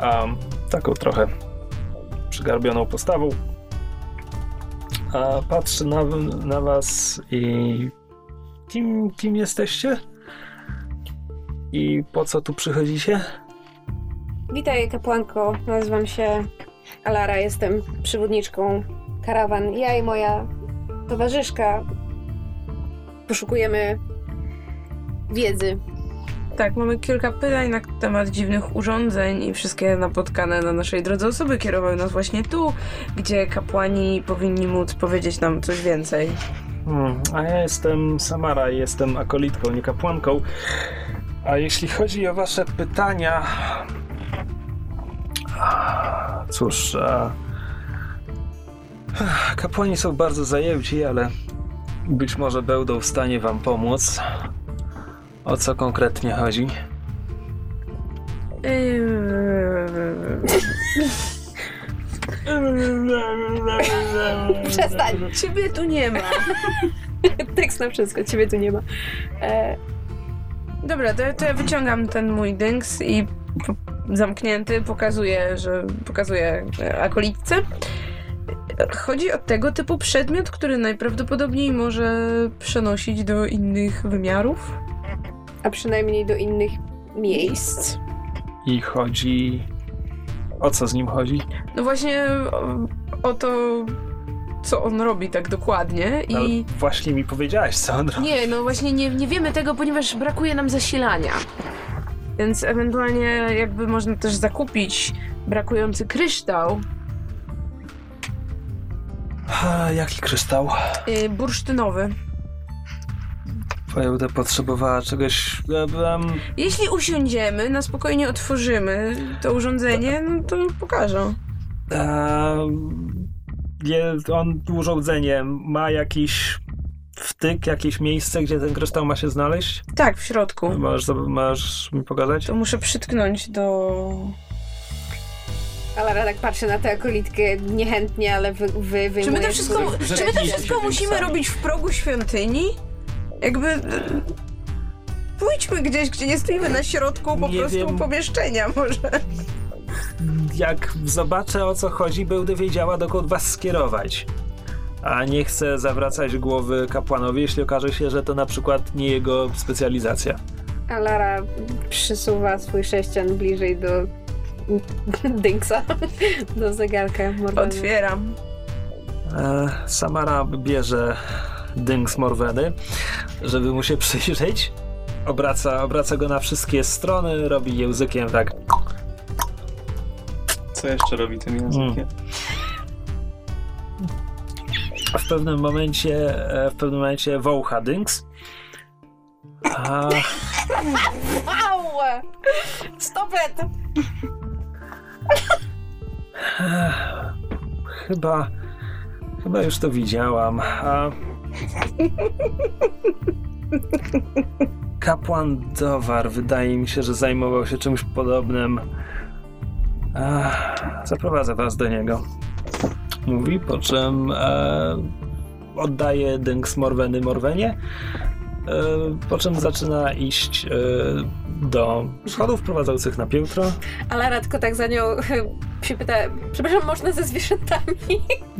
a, taką trochę przygarbioną postawą. A patrzy na, na was i. Kim, kim jesteście? I po co tu przychodzicie? Witaj, kapłanko. Nazywam się Alara, jestem przewodniczką karawan. Ja i moja towarzyszka poszukujemy wiedzy. Tak, mamy kilka pytań na temat dziwnych urządzeń i wszystkie napotkane na naszej drodze osoby kierowały nas właśnie tu, gdzie kapłani powinni móc powiedzieć nam coś więcej. Hmm, a ja jestem Samara, jestem akolitką, nie kapłanką. A jeśli chodzi o wasze pytania... Cóż, a... kapłani są bardzo zajęci, ale być może będą w stanie wam pomóc. O co konkretnie chodzi? Przestań! Ciebie tu nie ma. Tekst na wszystko, ciebie tu nie ma. E, Dobra, to, to ja wyciągam ten mój dynks i po, zamknięty pokazuję, że pokazuję e, akolitce. Chodzi o tego typu przedmiot, który najprawdopodobniej może przenosić do innych wymiarów. a przynajmniej do innych miejsc. I chodzi... O co z nim chodzi? No właśnie o, o to, co on robi tak dokładnie Ale i... właśnie mi powiedziałaś, co on robi. Nie, no właśnie nie, nie wiemy tego, ponieważ brakuje nam zasilania. Więc ewentualnie jakby można też zakupić brakujący kryształ A, jaki kryształ? yy, bursztynowy. Będę potrzebowała czegoś... Um, Jeśli usiądziemy, na spokojnie otworzymy to urządzenie, no to pokażę. je, on urządzenie ma jakiś wtyk, jakieś miejsce, gdzie ten kryształ ma się znaleźć? Tak, w środku. Masz, masz mi pokazać? To muszę przytknąć do... Alara tak patrzy na tę akolitkę niechętnie, ale wy, wy, wyjmuje... Czy my to wszystko, czy my to wszystko tym musimy robić w progu świątyni? Jakby... Pójdźmy gdzieś, gdzie nie stoimy na środku po Nie prostu wiem. pomieszczenia może. Jak zobaczę o co chodzi, będę wiedziała dokąd was skierować. A nie chcę zawracać głowy kapłanowi, jeśli okaże się, że to na przykład nie jego specjalizacja. Alara przysuwa swój sześcian bliżej do Dinksa, do zegarka Morgana. Otwieram. E, Samara bierze dynk z Morweny, żeby mu się przyjrzeć. Obraca, obraca go na wszystkie strony, robi językiem tak. Co jeszcze robi tym językiem? A w pewnym momencie, e, w pewnym momencie wołcha dynks. A! Stop it! chyba, chyba już to widziałam. A... Kapłan Dowar wydaje mi się, że zajmował się czymś podobnym. Zaprowadzę was do niego. Mówi, po czym e, oddaje dynk z Morweny Morwenie. E, po czym zaczyna iść e, do schodów prowadzących na piętro. Alara tylko tak za nią się pyta, przepraszam, można ze zwierzętami?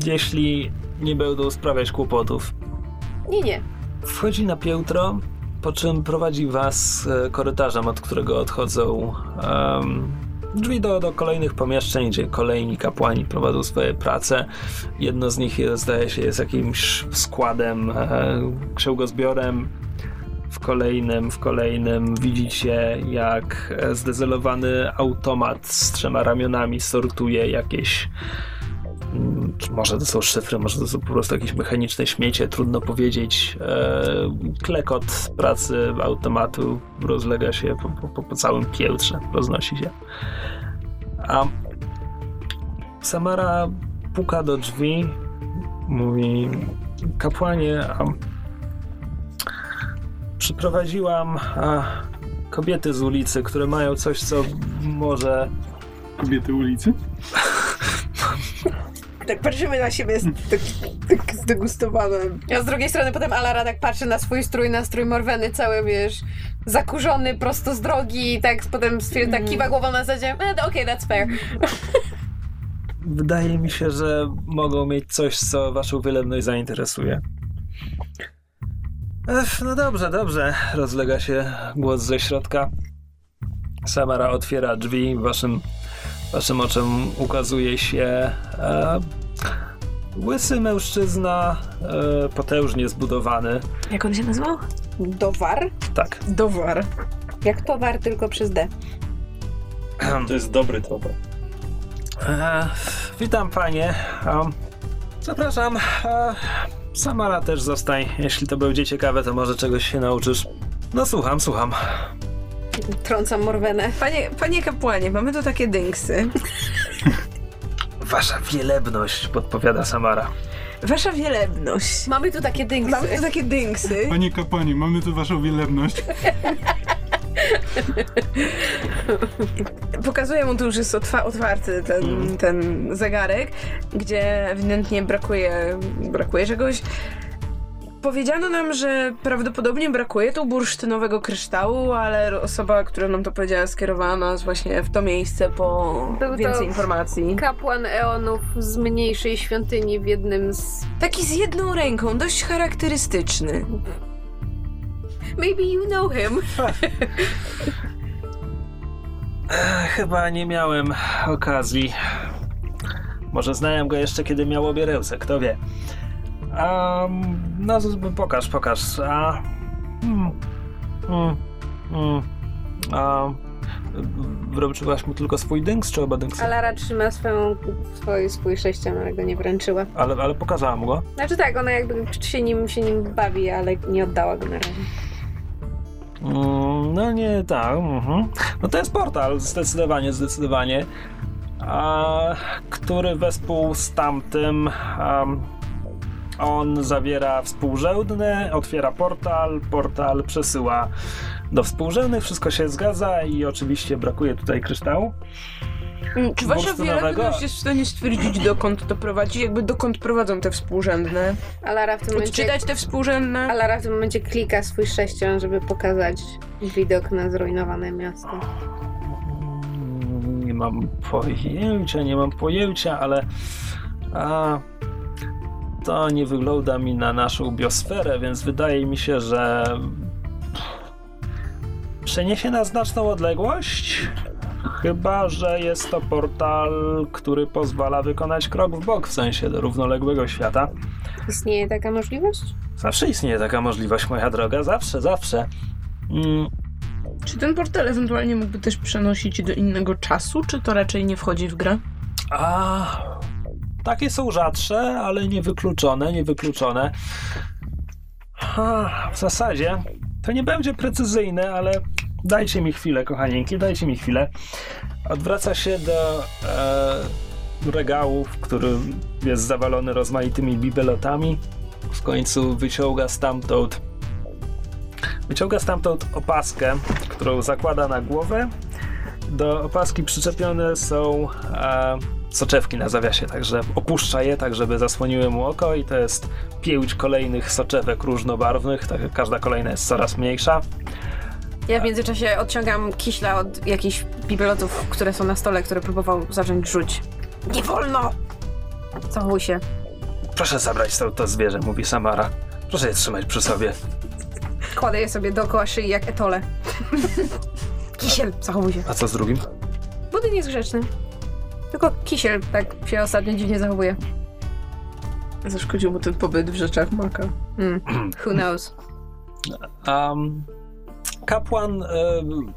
Jeśli nie będą sprawiać kłopotów. Nie, nie. Wchodzi na piętro, po czym prowadzi was e, korytarzem, od którego odchodzą em, drzwi do, do kolejnych pomieszczeń, gdzie kolejni kapłani prowadzą swoje prace. Jedno z nich jest, zdaje się jest jakimś składem, e, księgozbiorem. W kolejnym, w kolejnym widzicie, jak zdezelowany automat z trzema ramionami sortuje jakieś może to są szyfry, może to są po prostu jakieś mechaniczne śmiecie, trudno powiedzieć. E, klekot pracy automatu rozlega się po, po, po całym piętrze, roznosi się. A Samara puka do drzwi, mówi kapłanie, a przyprowadziłam a, kobiety z ulicy, które mają coś, co może Kobiety ulicy? Tak patrzymy na siebie tak, tak zdegustowane. A z drugiej strony potem Alara tak patrzy na swój strój, na strój Morweny, cały, wiesz, zakurzony prosto z drogi i tak potem stwierdza, tak kiwa głową na zasadzie, e, okej, that's fair. Wydaje mi się, że mogą mieć coś, co waszą wylewność zainteresuje. Ech, no dobrze, dobrze. Rozlega się głos ze środka. Samara otwiera drzwi. Waszym, waszym oczom ukazuje się e, łysy mężczyzna, e, potężnie zbudowany. Jak on się nazywał? Dowar? Tak. Dowar. Jak towar, tylko przez D. To jest dobry towar. E, witam panie. Um, zapraszam. E, Samara też zostań. Jeśli to będzie ciekawe, to może czegoś się nauczysz. No słucham, słucham. Trącam Morwenę. Panie, panie kapłanie, mamy tu takie dynksy. Wasza wielebność, podpowiada Samara. Wasza wielebność. Mamy tu takie dynksy. Mamy tu takie dynksy. Panie kapłanie, mamy tu waszą wielebność. Pokazuję mu, tu już jest otwa- otwarty ten, Mhm. ten zegarek, gdzie ewidentnie brakuje, brakuje czegoś. Powiedziano nam, że prawdopodobnie brakuje tu bursztynowego kryształu, ale osoba, która nam to powiedziała, skierowała nas właśnie w to miejsce po Był to- więcej informacji. Kapłan Eonów z mniejszej świątyni w jednym z... Taki z jedną ręką, dość charakterystyczny. Maybe you know him. Chyba nie miałem okazji. Może znałem go jeszcze, kiedy miał obie ręce, kto wie. A, no, pokaż, pokaż. A, mm, mm, mm, a, wręczyłaś mu tylko swój dynks, czy oba dynksy? Ale, Alara trzyma swoją, swój, swój sześcian, ale go nie wręczyła. ale, pokazałam go. Znaczy tak, ona jakby się nim, się nim bawi, ale nie oddała go na razie. Mm, no nie, tak. mhm. No to jest portal, zdecydowanie, zdecydowanie. A, który wespół z tamtym am, on zawiera współrzędne, otwiera portal, portal przesyła do współrzędnych, wszystko się zgadza i oczywiście brakuje tutaj kryształu. Mm, Czy wasza wiarygodność jest w stanie stwierdzić, dokąd to prowadzi? Jakby dokąd prowadzą te współrzędne? Alara w tym momencie... Odczytać te współrzędne? Alara w tym momencie klika swój sześcian, żeby pokazać widok na zrujnowane miasto. Nie mam pojęcia, nie mam pojęcia, ale a, to nie wygląda mi na naszą biosferę, więc wydaje mi się, że przeniesie na znaczną odległość. Chyba, że jest to portal, który pozwala wykonać krok w bok, w sensie do równoległego świata. Istnieje taka możliwość? Zawsze istnieje taka możliwość, moja droga, zawsze, zawsze. Mm, Czy ten portal ewentualnie mógłby też przenosić do innego czasu, czy to raczej nie wchodzi w grę? A takie są rzadsze, ale niewykluczone, niewykluczone. W zasadzie to nie będzie precyzyjne, ale dajcie mi chwilę, kochanieńki, dajcie mi chwilę. Odwraca się do e, regału, jest zawalony rozmaitymi bibelotami. W końcu wyciąga stamtąd wyciąga stamtąd opaskę, którą zakłada na głowę. Do opaski przyczepione są e, soczewki na zawiasie, także opuszcza je, tak żeby zasłoniły mu oko i to jest pięć kolejnych soczewek różnobarwnych, tak, każda kolejna jest coraz mniejsza. Ja w międzyczasie odciągam kiśla od jakichś bibelotów, które są na stole, które próbował zacząć rzuć. Nie wolno! Zachowuj się. Proszę zabrać to, to zwierzę, mówi Samara. Proszę je trzymać przy sobie. Kładę je sobie dookoła szyi jak etole. Kisiel, zachowuj się. A co z drugim? Budyń jest grzeczny. Tylko kisiel tak się ostatnio dziwnie zachowuje. Zaszkodził mu ten pobyt w rzeczach maka. Hmm. Who knows? Um, kapłan em,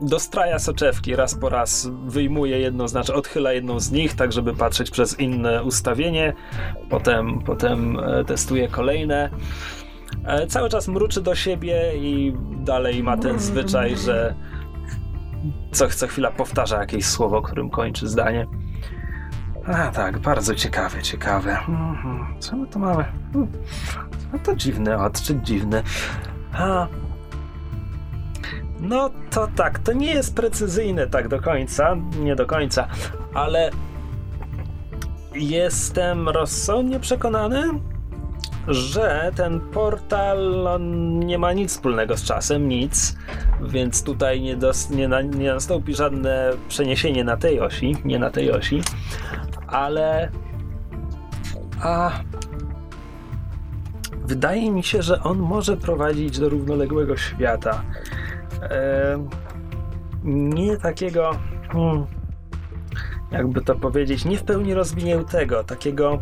dostraja soczewki raz po raz, wyjmuje jedną, znaczy odchyla jedną z nich, tak żeby patrzeć przez inne ustawienie, potem, potem e, testuje kolejne. E, cały czas mruczy do siebie i dalej ma ten zwyczaj, że co, co chwila powtarza jakieś słowo, którym kończy zdanie. A tak, bardzo ciekawe, ciekawe. Mhm. Co my tu mamy? No to dziwny odczyt, dziwny. A. No to tak, to nie jest precyzyjne tak do końca, nie do końca, ale jestem rozsądnie przekonany, że ten portal nie ma nic wspólnego z czasem, nic, więc tutaj nie, dos, nie, na, nie nastąpi żadne przeniesienie na tej osi, nie na tej osi, ale a wydaje mi się, że on może prowadzić do równoległego świata. Nie takiego, hmm, jakby to powiedzieć, nie w pełni rozwiniętego, takiego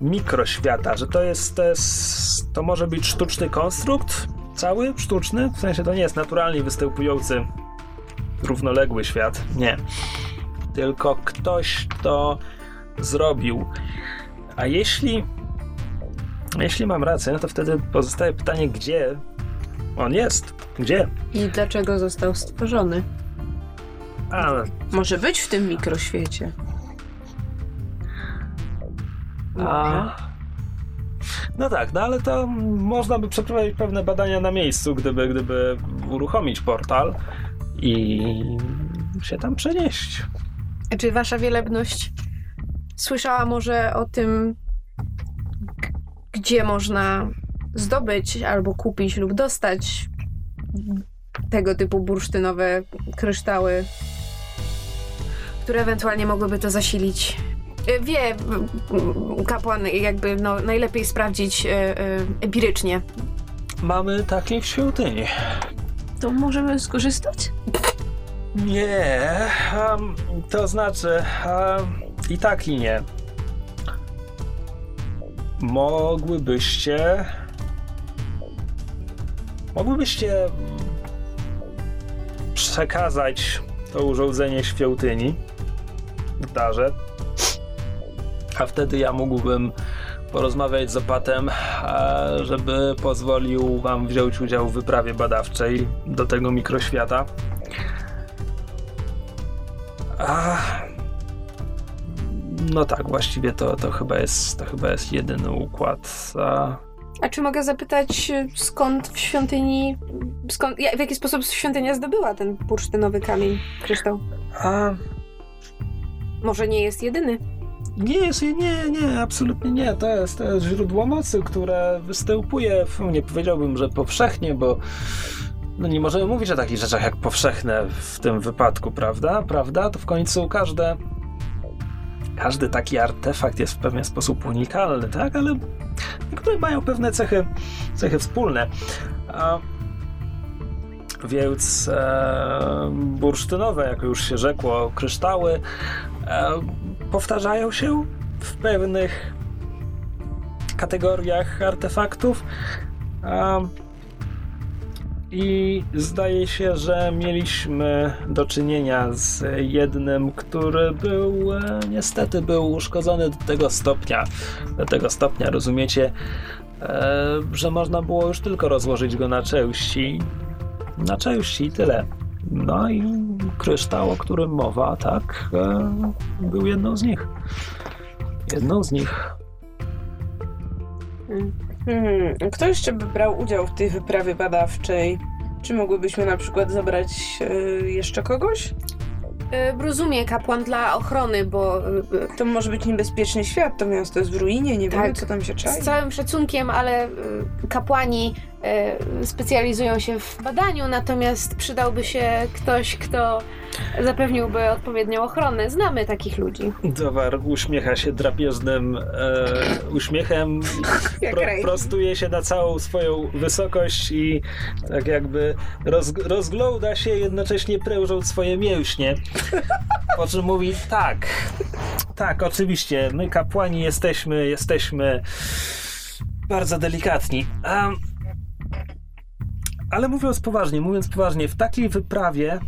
mikroświata, że to jest, to jest, to może być sztuczny konstrukt, cały sztuczny, w sensie to nie jest naturalnie występujący równoległy świat, nie. Tylko ktoś to zrobił. A jeśli jeśli mam rację, no to wtedy pozostaje pytanie, gdzie on jest? Gdzie? I dlaczego został stworzony? A, Może być w tym mikroświecie. A... No tak, no ale to można by przeprowadzić pewne badania na miejscu, gdyby, gdyby uruchomić portal i się tam przenieść. Czy wasza wielebność słyszała może o tym, gdzie można zdobyć albo kupić lub dostać tego typu bursztynowe kryształy, które ewentualnie mogłyby to zasilić? E, Wie m, m, kapłan jakby no, najlepiej sprawdzić e, e, empirycznie. Mamy takiej w świątyni. To możemy skorzystać? Nie, em, to znaczy em, i tak i nie. Mogłybyście. Mogłybyście przekazać to urządzenie świątyni w darze, a wtedy ja mógłbym porozmawiać z opatem, e, żeby pozwolił wam wziąć udział w wyprawie badawczej do tego mikroświata. A... No tak, właściwie to, to, chyba jest, to chyba jest jedyny układ. A... A czy mogę zapytać, skąd w świątyni, skąd, w jaki sposób świątynia zdobyła ten bursztynowy kamień, kryształ? A... Może nie jest jedyny. Nie jest, nie, nie, absolutnie nie. To jest, to jest źródło mocy, które występuje, nie powiedziałbym, że powszechnie, bo no nie możemy mówić o takich rzeczach jak powszechne w tym wypadku, prawda? Prawda? To w końcu każde każdy taki artefakt jest w pewien sposób unikalny, tak? Ale niektóre mają pewne cechy, cechy wspólne. A więc e, bursztynowe, jak już się rzekło, kryształy e, powtarzają się w pewnych kategoriach artefaktów. I zdaje się, że mieliśmy do czynienia z jednym, który był e, niestety był uszkodzony do tego stopnia. Do tego stopnia, rozumiecie, e, że można było już tylko rozłożyć go na części. Na części i tyle. No i kryształ, o którym mowa, tak, e, był jedną z nich. Jedną z nich. Hmm. Kto jeszcze by brał udział w tej wyprawie badawczej? Czy mogłybyśmy na przykład zabrać e, jeszcze kogoś? Y, Rozumie kapłan dla ochrony, bo y, To może być niebezpieczny świat, to miasto jest w ruinie, nie Tak. wiemy co tam się czai. z całym szacunkiem, ale kapłani specjalizują się w badaniu, natomiast przydałby się ktoś, kto zapewniłby odpowiednią ochronę. Znamy takich ludzi. Dowar uśmiecha się drapieżnym e, uśmiechem, pro, prostuje się na całą swoją wysokość i tak jakby roz, rozgląda się, jednocześnie prężąc swoje mięśnie. Po czym mówi, tak, tak, oczywiście, my kapłani jesteśmy, jesteśmy bardzo delikatni. Em, ale mówiąc poważnie, mówiąc poważnie, w takiej wyprawie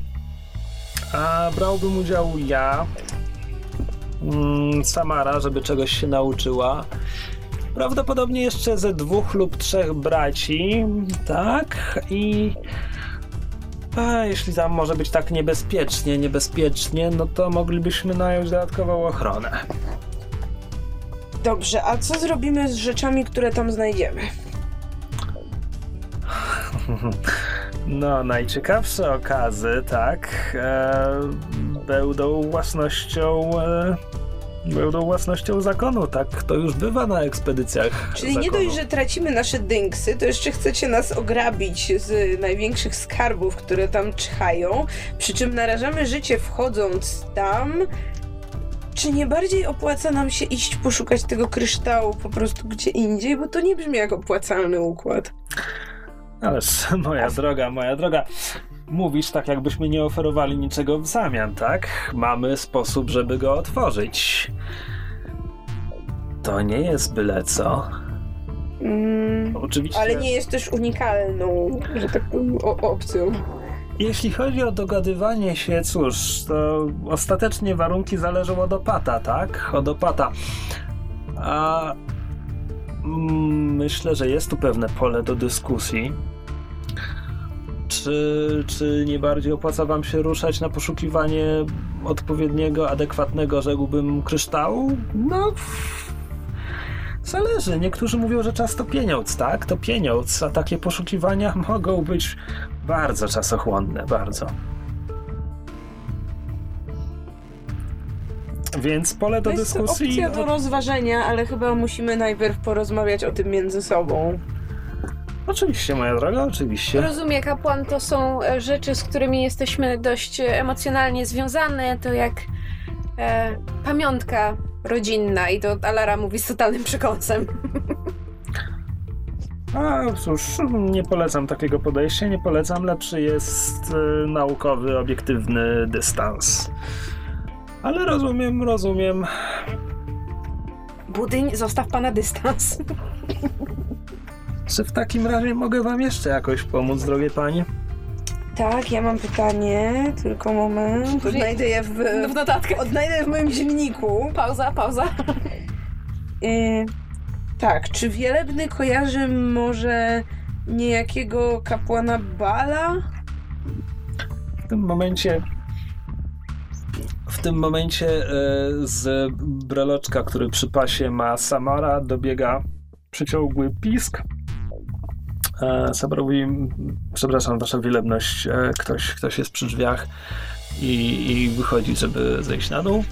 a brałbym udział ja, mm, Samara, żeby czegoś się nauczyła. Prawdopodobnie jeszcze ze dwóch lub trzech braci, tak? I a, jeśli tam może być tak niebezpiecznie, niebezpiecznie, no to moglibyśmy nająć dodatkową ochronę. Dobrze, a co zrobimy z rzeczami, które tam znajdziemy? No, najciekawsze okazy, tak, e, będą własnością. E, będą własnością zakonu, tak to już bywa na ekspedycjach. Czyli nie zakonu. dość, że tracimy nasze dynksy, to jeszcze chcecie nas ograbić z największych skarbów, które tam czyhają, przy czym narażamy życie wchodząc tam. Czy nie bardziej opłaca nam się iść poszukać tego kryształu po prostu gdzie indziej? Bo to nie brzmi jak opłacalny układ. Ależ, moja droga, moja droga, mówisz tak, jakbyśmy nie oferowali niczego w zamian, tak? Mamy sposób, żeby go otworzyć. To nie jest byle co. Mm, Oczywiście. ale nie jest też unikalną, że tak powiem, opcją. Jeśli chodzi o dogadywanie się, cóż, to ostatecznie warunki zależą od opata, tak? Od opata. A mm, myślę, że jest tu pewne pole do dyskusji. Czy, czy nie bardziej opłaca wam się ruszać na poszukiwanie odpowiedniego, adekwatnego, rzekłbym, kryształu? No, zależy. Niektórzy mówią, że czas to pieniądz, tak? To pieniądz, a takie poszukiwania mogą być bardzo czasochłonne, bardzo. Więc pole do To jest dyskusji. opcja do rozważenia, ale chyba musimy najpierw porozmawiać o tym między sobą. Oczywiście, moja droga, oczywiście. Rozumie kapłan, to są e, rzeczy, z którymi jesteśmy dość e, emocjonalnie związane. To jak e, pamiątka rodzinna i to Alara mówi z totalnym przekąsem. A cóż, nie polecam takiego podejścia, nie polecam. Lepszy jest e, naukowy, obiektywny dystans. Ale rozumiem, rozumiem. Budyń, zostaw pana dystans. Czy w takim razie mogę wam jeszcze jakoś pomóc, drogie panie? Tak, ja mam pytanie, tylko moment. Odnajdę je w, W notatkę. odnajdę je w moim dzienniku. Pauza, pauza. Y, tak, czy Wielebny kojarzy może niejakiego kapłana Bala? W tym momencie. W tym momencie e, z breloczka, który przy pasie ma Samara, dobiega przeciągły pisk. E, mówi, przepraszam, wasza wielebność, e, ktoś, ktoś jest przy drzwiach i, i wychodzi, żeby zejść na dół.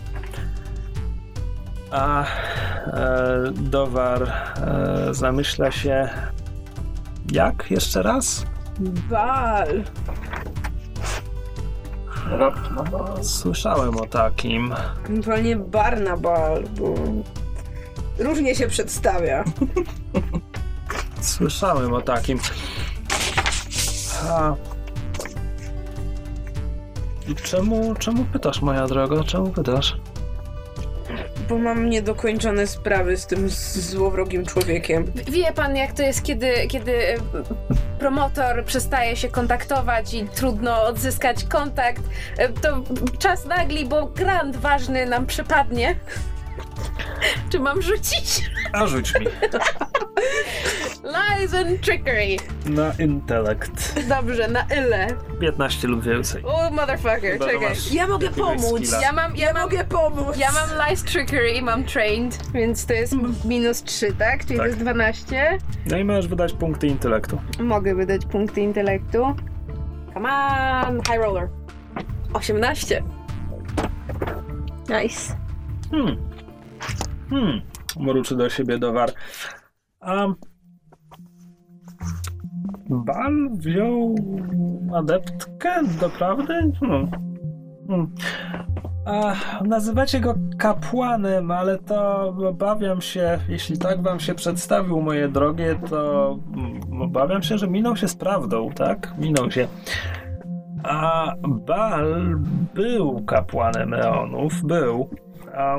A e, Dowar e, zamyśla się, jak jeszcze raz? Bal. Słyszałem o takim. Ewentualnie Barnabal, bo różnie się przedstawia. Słyszałem o takim. A... I czemu, czemu pytasz, moja droga? Czemu pytasz? Bo mam niedokończone sprawy z tym złowrogim człowiekiem. Wie pan, jak to jest, kiedy, kiedy e, promotor przestaje się kontaktować i trudno odzyskać kontakt, e, to czas nagli, bo grant ważny nam przypadnie. Czy mam rzucić? A rzuć mi. Lies and trickery. Na intelekt. Dobrze, na ile? 15 lub więcej. O, motherfucker, Chyba, czekaj. Ja mogę pomóc. skilla. Ja mam, ja mam, Mogę pomóc. ja mam lies trickery mam trained, więc to jest minus 3, tak? Czyli Tak. to jest 12. No i możesz wydać punkty intelektu. Mogę wydać punkty intelektu. Come on, high roller. 18. Nice. Hmm. Hmm. Mruczy do siebie Dowar. A... Bal wziął adeptkę, doprawdy? Hmm. Hmm. A, nazywacie go kapłanem, ale to obawiam się, jeśli tak wam się przedstawił, moje drogie, to mm, obawiam się, że minął się z prawdą, tak? Minął się. A Bal był kapłanem Eonów, był. A,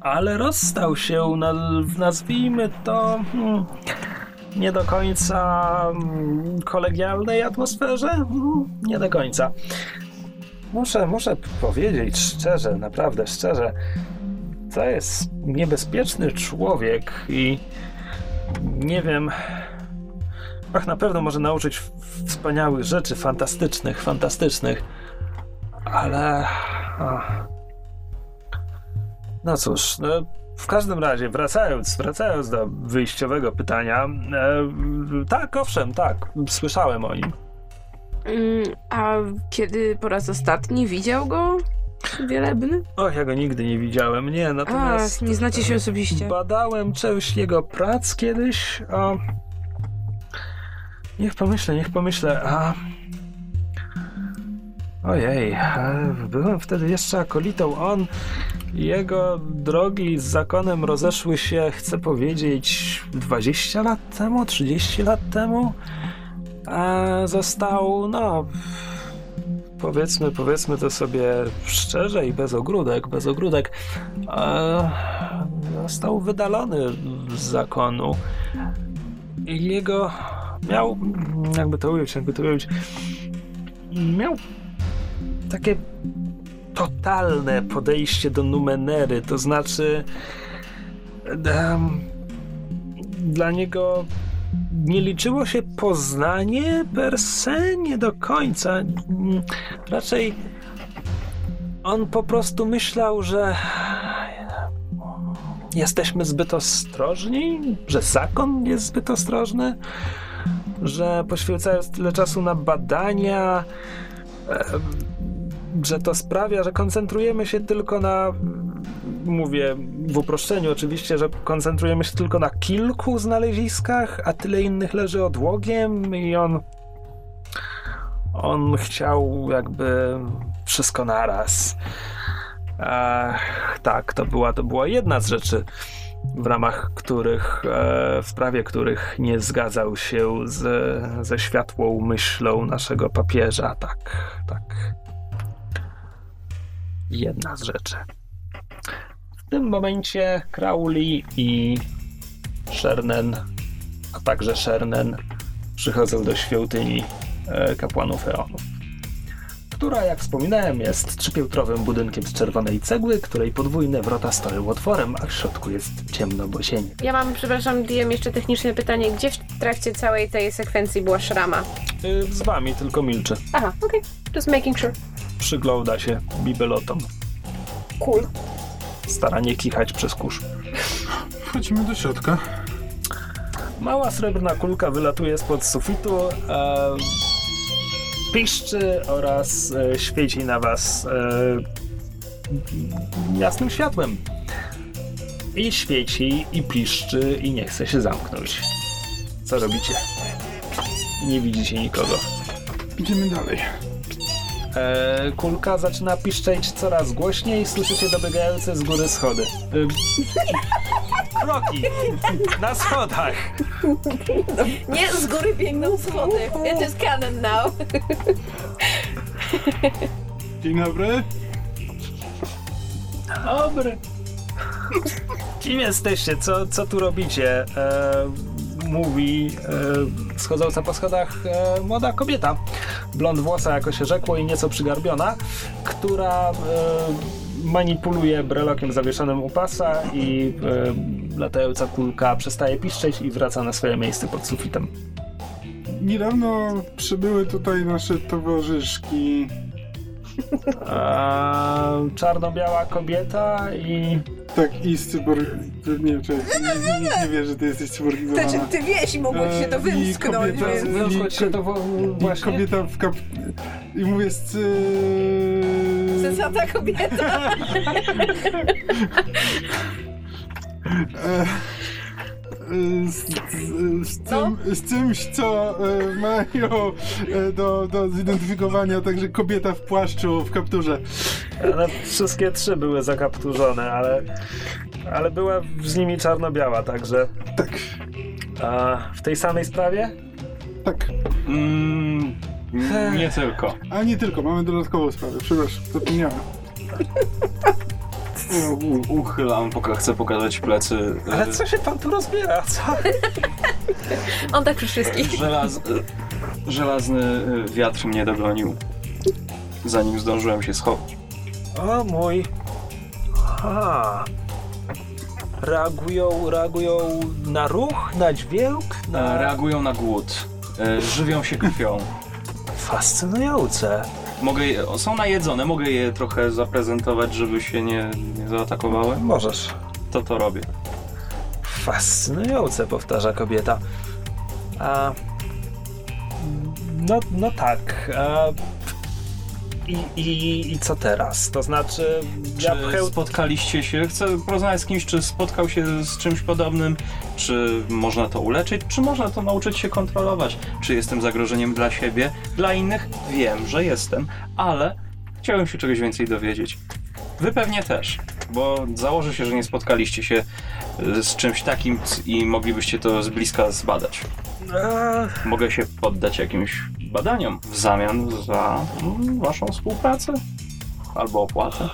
ale rozstał się, na, nazwijmy to, hmm, nie do końca mm, kolegialnej atmosferze. Hmm, Nie do końca. Muszę, muszę powiedzieć szczerze, naprawdę szczerze, to jest niebezpieczny człowiek i nie wiem. Ach, na pewno może nauczyć wspaniałych rzeczy, fantastycznych, fantastycznych, ale. Ach. No cóż, no, w każdym razie, wracając, wracając do wyjściowego pytania, e, tak, owszem, tak, słyszałem o nim. Mm, a kiedy po raz ostatni widział go Wielebny? Och, ja go nigdy nie widziałem, nie, A, natomiast... nie znacie się osobiście. Badałem część jego prac kiedyś, a... Niech pomyślę, niech pomyślę, a... Ojej, e, byłem wtedy jeszcze akolitą. On jego drogi z zakonem rozeszły się, chcę powiedzieć, 20 lat temu, 30 lat temu. A został, no, powiedzmy, powiedzmy to sobie szczerze i bez ogródek, bez ogródek, e, został wydalony z zakonu. I jego miał, jakby to ująć, jakby to ująć, miał takie totalne podejście do numenery, to znaczy em, dla niego nie liczyło się poznanie per se, nie do końca. Raczej on po prostu myślał, że jesteśmy zbyt ostrożni, że zakon jest zbyt ostrożny, że poświęcając tyle czasu na badania, że to sprawia, że koncentrujemy się tylko na. Mówię w uproszczeniu oczywiście, że koncentrujemy się tylko na kilku znaleziskach, a tyle innych leży odłogiem i on. On chciał jakby wszystko naraz. Ech, tak, to była, to była jedna z rzeczy, w ramach których, e, w sprawie których nie zgadzał się z, ze światłą myślą naszego papieża. Tak, tak. Jedna z rzeczy. W tym momencie Crowley i Shernen, a także Shernen przychodzą do świątyni e, kapłanów Eonów która, jak wspominałem, jest trzypiętrowym budynkiem z czerwonej cegły, której podwójne wrota stoją otworem, a w środku jest ciemno, bo sień. Ja mam, przepraszam, DM, jeszcze techniczne pytanie. Gdzie w trakcie całej tej sekwencji była szrama? Y, z wami tylko milczy. Aha, okej. Just making sure. Przygląda się bibelotom. Cool. Stara nie kichać przez kurz. Wchodzimy do środka. Mała srebrna kulka wylatuje spod sufitu, e, piszczy oraz e, świeci na was e, jasnym światłem. I świeci, i piszczy, i nie chce się zamknąć. Co robicie? Nie widzicie nikogo. Idziemy dalej. E, kulka zaczyna piszczeć coraz głośniej, słyszycie dobiegające z góry schody. E, kroki na schodach. Nie, z góry biegną schody. It is canon now. Dzień dobry. Dobry. Kim jesteście? Co, co tu robicie? E, mówi e, schodząca po schodach e, młoda kobieta. Blond włosa, jako się rzekło, i nieco przygarbiona, która e, manipuluje brelokiem zawieszonym u pasa i e, latająca kulka przestaje piszczeć i wraca na swoje miejsce pod sufitem. Niedawno przybyły tutaj nasze towarzyszki. A, czarno-biała kobieta i Tak, i z cyborg... Nie, czekaj, nikt nie, nie wie, że ty jesteś cyborgizowana. Ty, ty wieś i mogłeś się to E, i wymsknąć, kobieta- więc... ci się to wo- I właśnie? kobieta w kap... I mówię z... Cy... Sensata kobieta. Z, z, z, No. tym, z czymś, co e, mają e, do, do zidentyfikowania, także kobieta w płaszczu, w kapturze. One wszystkie trzy były zakapturzone, ale, ale była z nimi czarno-biała, także Tak, a, w tej samej sprawie? tak. Mm, nie tylko. A nie tylko, mamy dodatkową sprawę, przepraszam, zapomniałem. U- Uchylam, poka- chcę pokazać plecy. e, Ale co się pan tu rozbiera, co? On tak przy wszystkich. Żelaz... e, Żelazny e, wiatr mnie dogonił. Zanim zdążyłem się schować. O mój... Aha. Reagują, reagują na ruch, na dźwięk, na... Reagują na głód. Żywią się krwią. Fascynujące. Mogę je, są najedzone, mogę je trochę zaprezentować, żeby się nie, nie zaatakowały? Możesz. To to robię. Fascynujące, powtarza kobieta. A... No, no tak. A... I, i, I co teraz? To znaczy, ja Czy pcheł... spotkaliście się? Chcę porozmawiać z kimś, czy spotkał się z czymś podobnym, czy można to uleczyć, czy można to nauczyć się kontrolować? Czy jestem zagrożeniem dla siebie, dla innych? Wiem, że jestem, ale chciałem się czegoś więcej dowiedzieć. Wy pewnie też, bo założę się, że nie spotkaliście się y, z czymś takim i moglibyście to z bliska zbadać. Mogę się poddać jakimś badaniom w zamian za mm, waszą współpracę albo opłatę.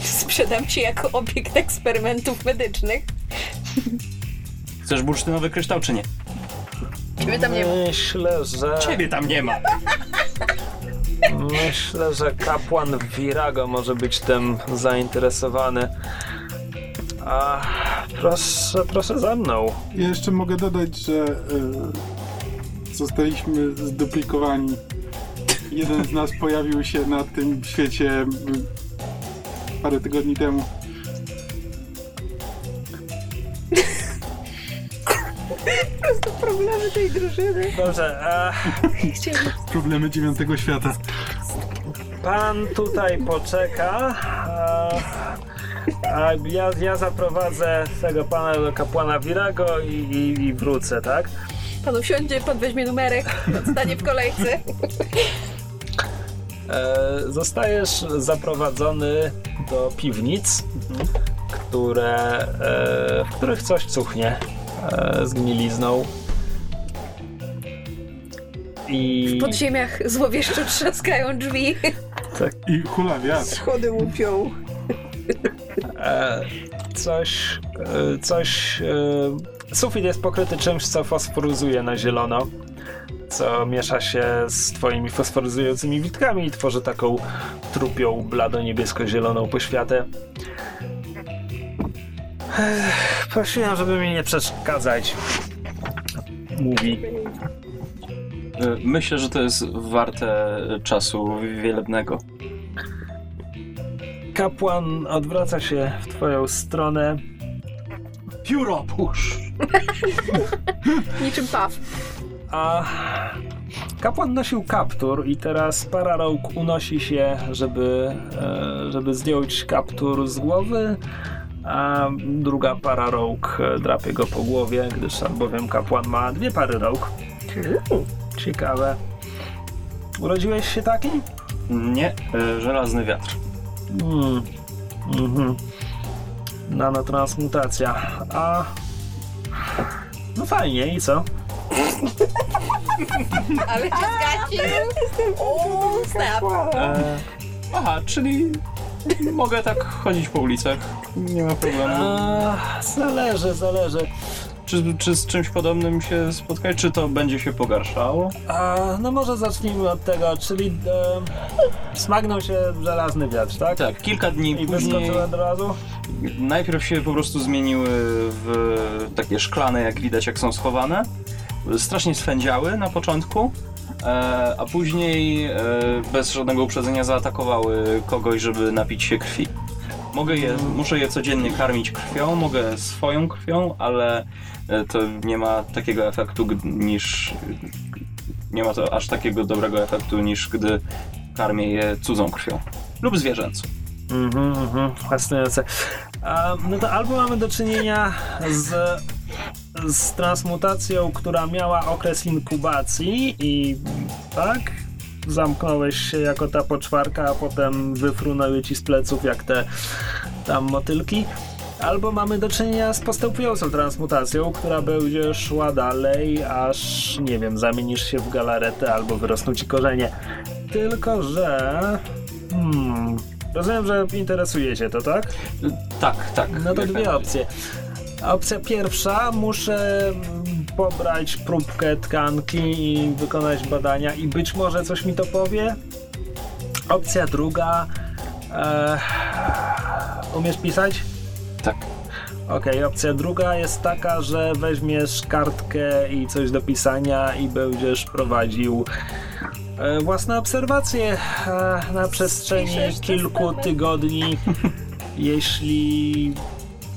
Sprzedam ci jako obiekt eksperymentów medycznych. Chcesz bursztynowy kryształ, czy nie? Ciebie tam nie ma. Myślę, że... Ciebie tam nie ma. Myślę, że kapłan Virago może być tym zainteresowany. A proszę, proszę za mną. Ja jeszcze mogę dodać, że e, zostaliśmy zduplikowani. Jeden z nas pojawił się na tym świecie parę tygodni temu. Problemy tej drużyny. Dobrze, a Problemy dziewiątego świata. pan tutaj poczeka. A, a ja, ja zaprowadzę tego pana do kapłana Virago i, i, i wrócę, tak? Pan usiądzie, pan weźmie numerek, stanie w kolejce. E, zostajesz zaprowadzony do piwnic, które, e, w których coś cuchnie e, zgnilizną. I W podziemiach złowieszczo trzaskają drzwi. I hula wiatr. Schody łupią. E, coś, e, coś. E, sufit jest pokryty czymś, co fosforyzuje na zielono. Co miesza się z twoimi fosforyzującymi witkami i tworzy taką trupią, blado-niebiesko-zieloną poświatę. Prosiłem, żeby mi nie przeszkadzać. Mówi. Myślę, że to jest warte czasu wielebnego. Kapłan odwraca się w twoją stronę. Pióro, push! Niczym paw. A kapłan nosił kaptur i teraz Pararok unosi się, żeby, e, żeby zdjąć kaptur z głowy, a druga Pararok e, drapie go po głowie, gdyż albowiem kapłan ma dwie pary rąk. Ciekawe. Urodziłeś się taki? Nie, y, żelazny wiatr. Hmm. Mhm. Nanotransmutacja. A... No fajnie, i co? Ale cię. O, snap. E, aha, czyli mogę tak chodzić po ulicach. Nie ma problemu. A, zależy, zależy. Czy, czy z czymś podobnym się spotkać, czy to będzie się pogarszało? A, no może zacznijmy od tego, czyli e, smagnął się żelazny wiatr, tak? Tak, kilka dni I później wyskoczył od razu? najpierw się po prostu zmieniły w takie szklane, jak widać, jak są schowane. Strasznie swędziały na początku, e, a później e, bez żadnego uprzedzenia zaatakowały kogoś, żeby napić się krwi. Mogę je, muszę je codziennie karmić krwią, mogę swoją krwią, ale e, to nie ma takiego efektu niż. Nie ma to aż takiego dobrego efektu niż gdy karmię je cudzą krwią. Lub zwierzęcą. Mhm, mhm, fascynujące. A, no to albo mamy do czynienia z, z transmutacją, która miała okres inkubacji i tak, zamknąłeś się jako ta poczwarka, a potem wyfrunęły ci z pleców jak te tam motylki. Albo mamy do czynienia z postępującą transmutacją, która będzie szła dalej, aż nie wiem, zamienisz się w galaretę albo wyrosną ci korzenie. Tylko, że. Hmm. Rozumiem, że interesuje cię to, tak? Tak, tak. No to dwie opcje. Opcja pierwsza, muszę pobrać próbkę tkanki i wykonać badania i być może coś mi to powie. Opcja druga, e, umiesz pisać? Tak. Okej, opcja druga jest taka, że weźmiesz kartkę i coś do pisania i będziesz prowadził e, własne obserwacje e, na przestrzeni kilku tygodni, jeśli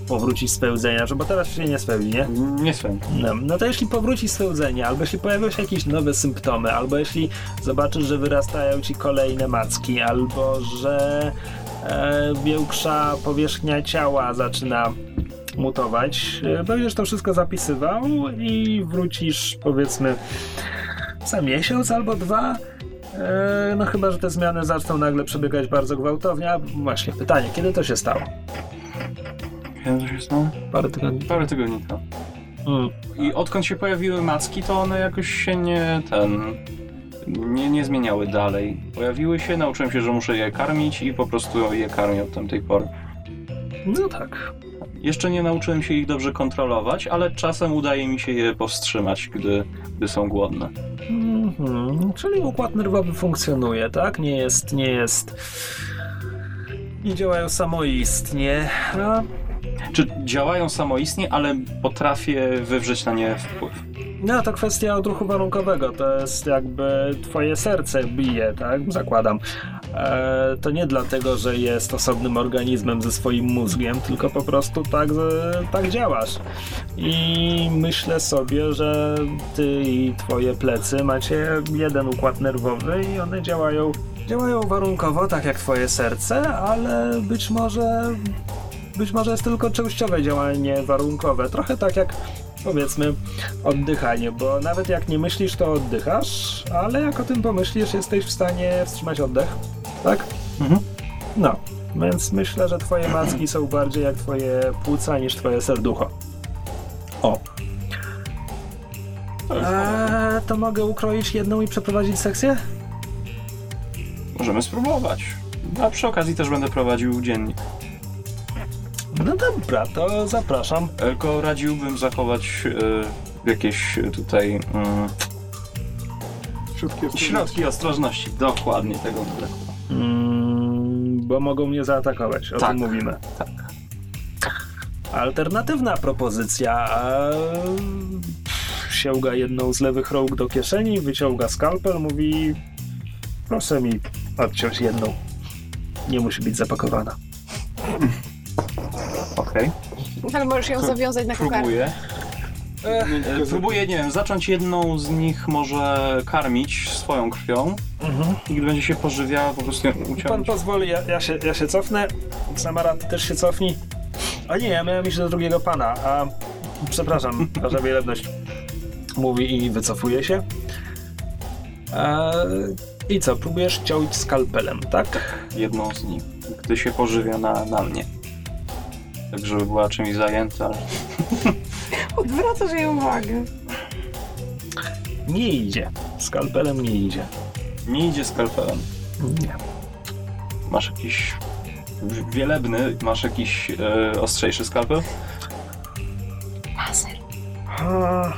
powróci spełdzenia, że bo teraz się nie spełdzi, nie? Nie swędzi. No, no to jeśli powróci spełdzenie, albo jeśli pojawią się jakieś nowe symptomy, albo jeśli zobaczysz, że wyrastają ci kolejne macki, albo że e, większa powierzchnia ciała zaczyna mutować, e, będziesz to wszystko zapisywał i wrócisz powiedzmy za miesiąc albo dwa. E, no chyba, że te zmiany zaczną nagle przebiegać bardzo gwałtownie. A właśnie pytanie, kiedy to się stało? To się stało? Parę tygodni. Parę tygodni temu. Mm. I odkąd się pojawiły macki, to one jakoś się nie ten. Nie, nie zmieniały dalej. Pojawiły się, nauczyłem się, że muszę je karmić i po prostu je karmię od tamtej pory. No tak. Jeszcze nie nauczyłem się ich dobrze kontrolować, ale czasem udaje mi się je powstrzymać, gdy, gdy są głodne. Mhm, czyli układ nerwowy funkcjonuje, tak? Nie jest, nie jest. Nie działają samoistnie. A, Czy działają samoistnie, ale potrafię wywrzeć na nie wpływ. no to kwestia odruchu warunkowego. To jest jakby twoje serce bije, tak? Zakładam. E, to nie dlatego, że jest osobnym organizmem ze swoim mózgiem, tylko po prostu tak, tak działasz. I myślę sobie, że ty i twoje plecy macie jeden układ nerwowy i one działają, działają warunkowo, tak jak twoje serce, ale być może, być może jest tylko częściowe działanie warunkowe. Trochę tak jak powiedzmy oddychanie, bo nawet jak nie myślisz, to oddychasz, ale jak o tym pomyślisz, jesteś w stanie wstrzymać oddech, tak? Mhm. No, więc myślę, że twoje macki są bardziej jak twoje płuca niż twoje serducho. O. Eee, to mogę ukroić jedną i przeprowadzić sekcję? Możemy spróbować. A przy okazji też będę prowadził dziennik. No dobra, to zapraszam. Tylko radziłbym zachować e, jakieś tutaj mm, Środki ostrożności. środki ostrożności. Dokładnie tego brakło. Mm, bo mogą mnie zaatakować, o Tak. tym mówimy. Tak. Alternatywna propozycja. eee, Sięga jedną z lewych rąk do kieszeni, wyciąga skalpel, mówi proszę mi odciąć jedną. Nie musi być zapakowana. Okej. Ale możesz ją zawiązać na kokardkę. Próbuję. E, Próbuję, nie wiem, zacząć jedną z nich może karmić swoją krwią i gdy będzie się pożywiała, po prostu ją Pan uciąć. pozwoli, ja, ja, się, ja się cofnę. Samara, ty też się cofnij. A nie, ja miałem iść do drugiego pana, a przepraszam, wasza wielebność. Mówi i wycofuje się. E, I co, próbujesz ciąć skalpelem, tak? Jedną z nich, gdy się pożywia na, na mnie. Tak, żeby była czymś zajęta. Odwracasz jej uwagę. Nie idzie. Skalpelem nie idzie. Nie idzie skalpelem. Nie. Masz jakiś wielebny, masz jakiś e, ostrzejszy skalpel? A,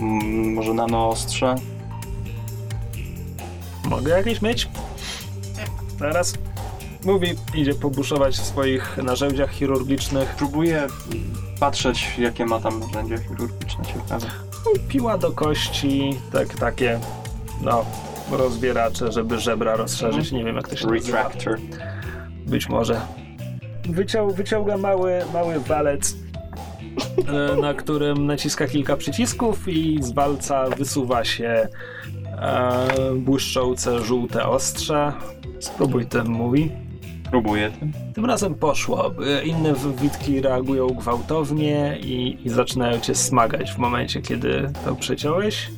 Mm, może nano ostrze? mogę jakieś mieć? Zaraz. Mówi, idzie pobuszować w swoich narzędziach chirurgicznych. Próbuję patrzeć, jakie ma tam narzędzia chirurgiczne, ciekawe. Piła do kości, tak, takie, no, rozbieracze, żeby żebra rozszerzyć. Nie wiem, jak to się nazywa. Retractor. Być może. Wyciął, wyciąga mały, mały walec, e, na którym naciska kilka przycisków i z walca wysuwa się e, błyszczące żółte ostrze. Spróbuj tym, mówi. Próbuję tym. Tym razem poszło. Inne witki reagują gwałtownie i, i zaczynają cię smagać w momencie, kiedy to przeciąłeś.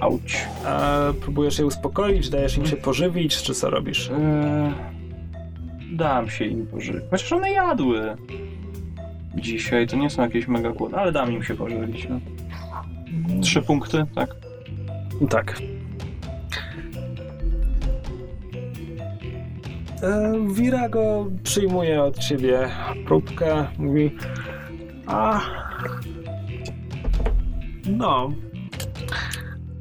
Auć. E, próbujesz je uspokoić, dajesz im się pożywić, czy co robisz? Eee, dam się im pożywić. Chociaż one jadły. Dzisiaj to nie są jakieś mega głodne, ale dam im się pożywić. No. Trzy punkty, tak? Tak. E, Virago przyjmuje od ciebie próbkę, mówi a no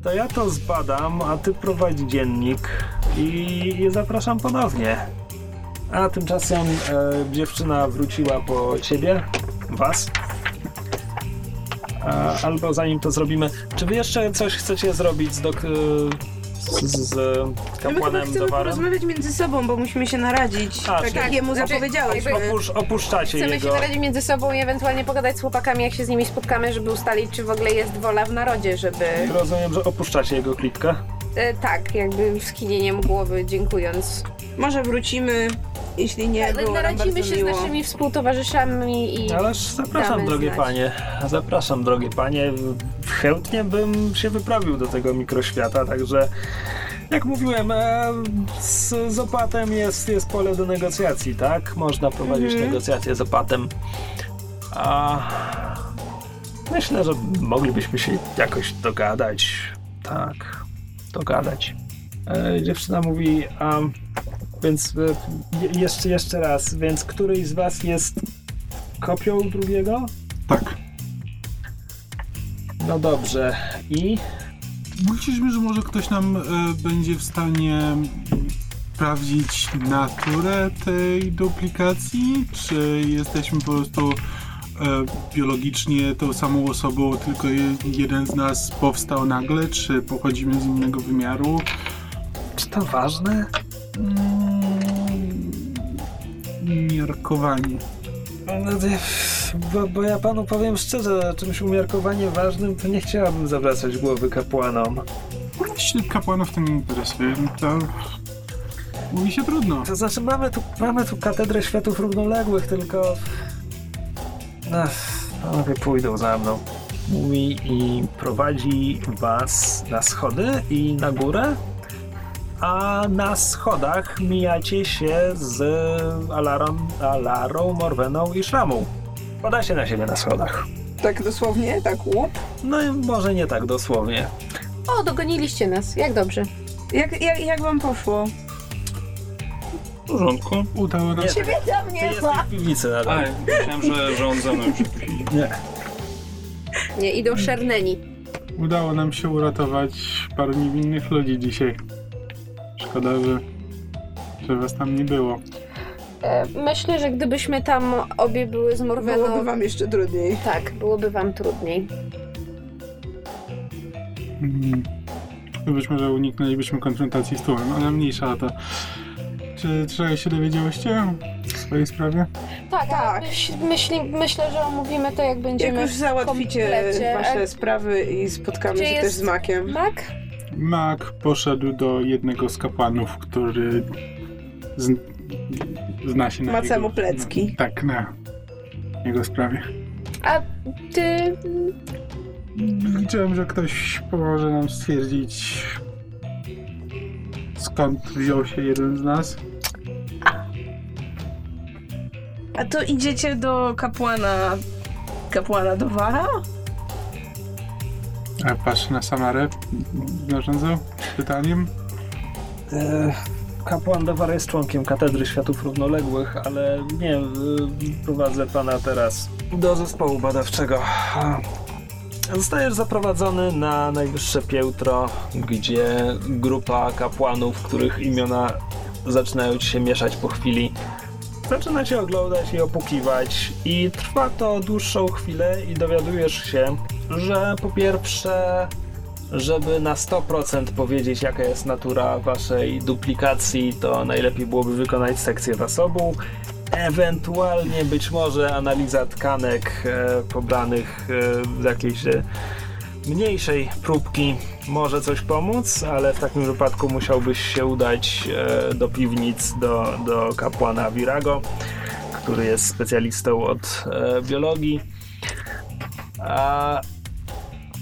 to ja to zbadam, a ty prowadź dziennik i zapraszam ponownie. A tymczasem e, dziewczyna wróciła po ciebie, was. A, albo zanim to zrobimy, czy wy jeszcze coś chcecie zrobić z, dok- z, z, My chyba kapłanem chcemy Dowarem? porozmawiać między sobą, bo musimy się naradzić. A, tak czyli- jak jemu Znaczy, zapowiedziałeś. jakby- Opusz, opuszczacie Chcemy jego... się naradzić między sobą i ewentualnie pogadać z chłopakami, jak się z nimi spotkamy, żeby ustalić, czy w ogóle jest wola w narodzie, żeby... Rozumiem, że opuszczacie jego klitkę. E, tak, jakby skinieniem głowy, dziękując. Może wrócimy, jeśli nie, było nam Naradzimy bardzo się miło. z naszymi współtowarzyszami i... Ależ zapraszam, Damy drogie znać. panie. Zapraszam, drogie panie. Chętnie bym się wyprawił do tego mikroświata, także jak mówiłem, e, z, z opatem jest, jest pole do negocjacji, tak? Można prowadzić Mhm. negocjacje z opatem. A myślę, że moglibyśmy się jakoś dogadać. Tak, dogadać. E, dziewczyna mówi, a więc e, je, jeszcze, jeszcze raz, więc któryś z was jest kopią drugiego? Tak. No dobrze. I Myśleliśmy, że może ktoś nam e, będzie w stanie sprawdzić naturę tej duplikacji? Czy jesteśmy po prostu biologicznie tą samą osobą, tylko je, jeden z nas powstał nagle? Czy pochodzimy z innego wymiaru? czy to ważne? Mm, Miarkowanie. No, bo, bo ja panu powiem szczerze, czymś umiarkowanie ważnym, to nie chciałabym zawracać głowy kapłanom. Jeśli kapłanów to nie interesuje, no to mówi się trudno. To znaczy, mamy tu, mamy tu katedrę światów równoległych, tylko. Ach, panowie pójdą za mną. mówi i prowadzi was na schody i na górę, a na schodach mijacie się z Alarą, Alarą Morweną i Szramą. Poda się na siebie na schodach. Tak dosłownie? Tak łup? No i może nie tak dosłownie. O, dogoniliście nas. Jak dobrze. Jak, jak, jak wam poszło? W porządku. Udało nam Nie, się. Ciebie tam nie ma. w piwnicy A, nadal. myślałem, że, że on za mną się tu siedzi. Nie. Nie, idą szerneni. Udało nam się uratować paru niewinnych ludzi dzisiaj. Szkoda, że, że was tam nie było. E, myślę, że gdybyśmy tam obie były z Morweną... Byłoby wam jeszcze trudniej. Tak, byłoby wam trudniej. Mm. Być może uniknęlibyśmy konfrontacji z tłumem, ale mniejsza o to. Czy czegoś się dowiedziałyście w swojej sprawie? Tak, Tak. Myśl, myśli, myślę, że omówimy to, jak będziemy Jak już w załatwicie komplecie. wasze sprawy i spotkamy Gdzie się też jest- z Makiem. Mak? Mak poszedł do jednego z kapłanów, który z, zna się na Maca jego... mu plecki. Tak, na jego sprawie. A ty... Liczyłem, że ktoś pomoże nam stwierdzić skąd wziął się jeden z nas. A to idziecie do kapłana... Kapłana Dowara? A patrz na Samarę, zarządzał pytaniem. E, Kapłan Dowar jest członkiem Katedry Światów Równoległych, ale nie, e, prowadzę pana teraz do zespołu badawczego. Zostajesz zaprowadzony na najwyższe piętro, gdzie grupa kapłanów, których imiona zaczynają ci się mieszać po chwili, zaczyna cię oglądać i opukiwać i trwa to dłuższą chwilę i dowiadujesz się, że po pierwsze żeby na 100% powiedzieć, jaka jest natura waszej duplikacji, to najlepiej byłoby wykonać sekcję zasobu. Ewentualnie być może analiza tkanek e, pobranych e, z jakiejś e, mniejszej próbki może coś pomóc, ale w takim wypadku musiałbyś się udać e, do piwnic do, do kapłana Virago, który jest specjalistą od e, biologii. A,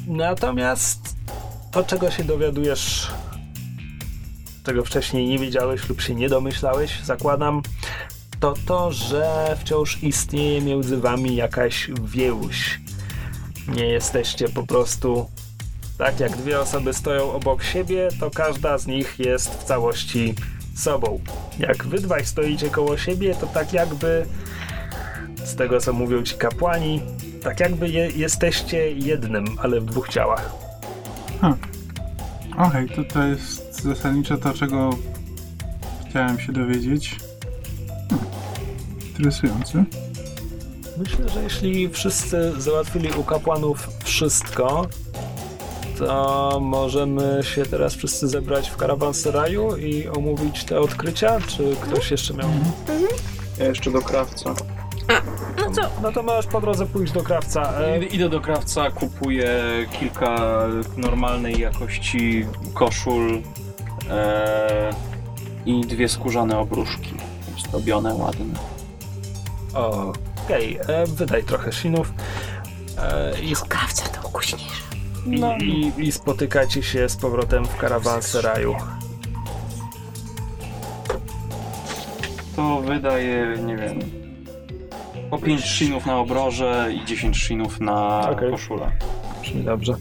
natomiast to, czego się dowiadujesz, czego wcześniej nie wiedziałeś lub się nie domyślałeś, zakładam, to to, że wciąż istnieje między wami jakaś więź. Nie jesteście po prostu tak jak dwie osoby stoją obok siebie, to każda z nich jest w całości sobą. Jak wy dwaj stoicie koło siebie, to tak jakby z tego co mówią ci kapłani, tak jakby je, jesteście jednym, ale w dwóch ciałach. Okej, to to jest zasadniczo to, czego chciałem się dowiedzieć. Hmm. Interesujące. Myślę, że jeśli wszyscy załatwili u kapłanów wszystko, to możemy się teraz wszyscy zebrać w karawanseraju i omówić te odkrycia, czy ktoś jeszcze miał... Ja jeszcze do krawca. No co? No to możesz po drodze pójść do krawca. E, I- Idę do krawca, kupuję kilka normalnej jakości koszul e, i dwie skórzane obruszki. Zdobione, ładne. Okej, e, wydaj trochę sinów. E, i, Krawca to ukośniejsze. i, No. i, I spotykacie się z powrotem w karawanseraju. To wydaje, nie wiem, po 5 shinów na obroże i 10 shinów na Okej. koszulę. Brzmi dobrze.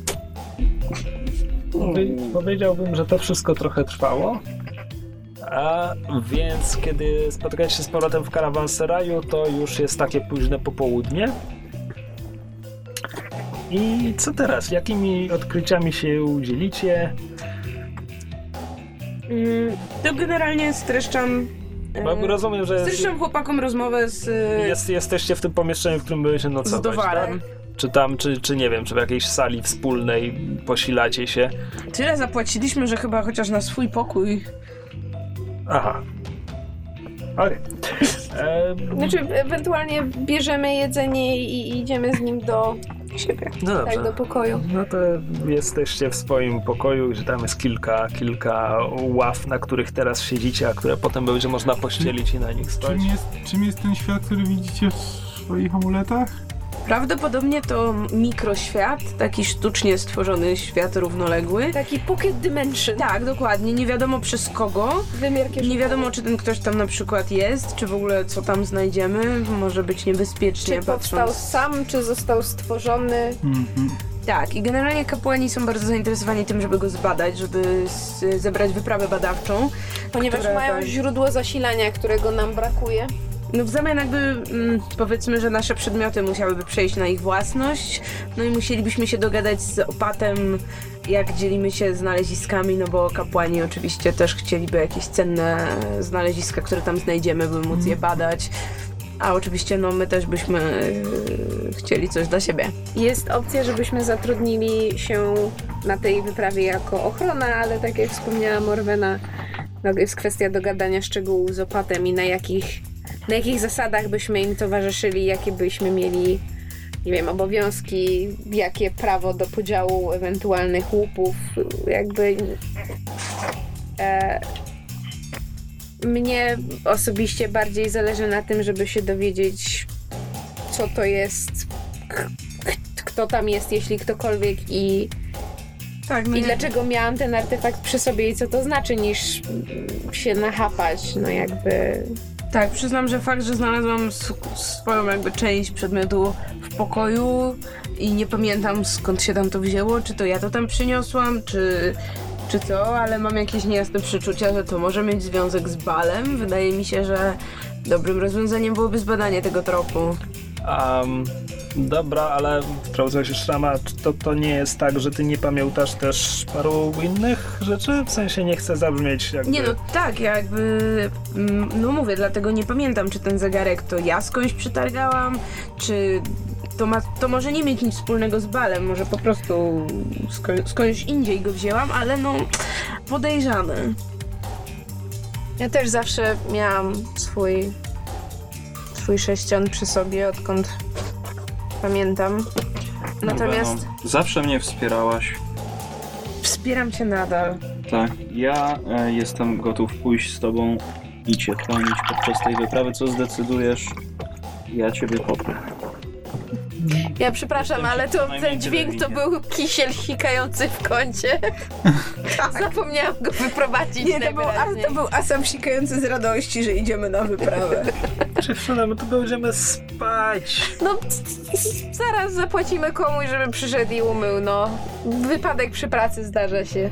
Powie- Powiedziałbym, że to wszystko trochę trwało. A więc kiedy spotykacie się z powrotem w karawanseraju, to już jest takie późne popołudnie. I co teraz? Jakimi odkryciami się udzielicie? Mm, to generalnie streszczam... e, Bo rozumiem, że Streszczam chłopakom rozmowę z... e, jest, jesteście w tym pomieszczeniu, w którym byliście z nocować, Dowarem. tak? Czy tam, czy, czy nie wiem, czy w jakiejś sali wspólnej posilacie się. Tyle zapłaciliśmy, że chyba chociaż na swój pokój. Aha. Okej. Em, Znaczy, ewentualnie bierzemy jedzenie i idziemy z nim do siebie. No dobrze. Tak, do pokoju. No to jesteście w swoim pokoju, gdzie tam jest kilka, kilka ław, na których teraz siedzicie, a które potem będzie można pościelić i na nich spać. Czym jest, czym jest ten świat, który widzicie w swoich amuletach? Prawdopodobnie to mikroświat, taki sztucznie stworzony świat równoległy. Taki pocket dimension. Tak, dokładnie. Nie wiadomo przez kogo. Wymiar. Nie wiadomo, czy ten ktoś tam na przykład jest, czy w ogóle co tam znajdziemy. Może być niebezpiecznie Czy powstał patrząc. sam, czy został stworzony. Mhm. Tak, i generalnie kapłani są bardzo zainteresowani tym, żeby go zbadać, żeby z, zebrać wyprawę badawczą. Ponieważ mają tak. źródło zasilania, którego nam brakuje. No w zamian jakby mm, powiedzmy, że nasze przedmioty musiałyby przejść na ich własność, no i musielibyśmy się dogadać z opatem, jak dzielimy się znaleziskami, no bo kapłani oczywiście też chcieliby jakieś cenne znaleziska, które tam znajdziemy, by móc je badać. A oczywiście no my też byśmy yy, chcieli coś dla siebie. Jest opcja, żebyśmy zatrudnili się na tej wyprawie jako ochrona, ale tak jak wspomniała Morwena, no, jest kwestia dogadania szczegółów z opatem i na jakich, na jakich zasadach byśmy im towarzyszyli, jakie byśmy mieli, nie wiem, obowiązki, jakie prawo do podziału ewentualnych łupów, jakby. E, mnie osobiście bardziej zależy na tym, żeby się dowiedzieć, co to jest kto tam jest, jeśli ktokolwiek i, Tak, no i dlaczego miałam ten artefakt przy sobie i co to znaczy, niż się nachapać, no jakby... Tak, przyznam, że fakt, że znalazłam swoją jakby część przedmiotu w pokoju i nie pamiętam skąd się tam to wzięło, czy to ja to tam przyniosłam, czy, czy co, ale mam jakieś niejasne przeczucia, że to może mieć związek z balem. Wydaje mi się, że dobrym rozwiązaniem byłoby zbadanie tego tropu. Um, dobra, ale sprawdzałeś już Rama, czy to, to nie jest tak, że ty nie pamiętasz też paru innych rzeczy? W sensie nie chcę zabrzmieć jakby... Nie no, tak, ja jakby, mm, no mówię, dlatego nie pamiętam, czy ten zegarek to ja skądś przytargałam, czy to, ma, to może nie mieć nic wspólnego z balem, może po prostu sko- skądś indziej go wzięłam, ale no podejrzane. Ja też zawsze miałam swój swój sześcian przy sobie, odkąd pamiętam. Natomiast Beno, zawsze mnie wspierałaś. Wspieram cię nadal. Tak, ja e, jestem gotów pójść z tobą i cię chronić podczas tej wyprawy. Co zdecydujesz? Ja ciebie poprę. Ja przepraszam, ale to ten dźwięk to był kisiel sikający w kącie. Zapomniałam go wyprowadzić Nie, to był, a, to był Asam sikający z radości, że idziemy na wyprawę. Dziewczyna, my tu będziemy spać. No, zaraz zapłacimy komuś, żeby przyszedł i umył, no. Wypadek przy pracy zdarza się.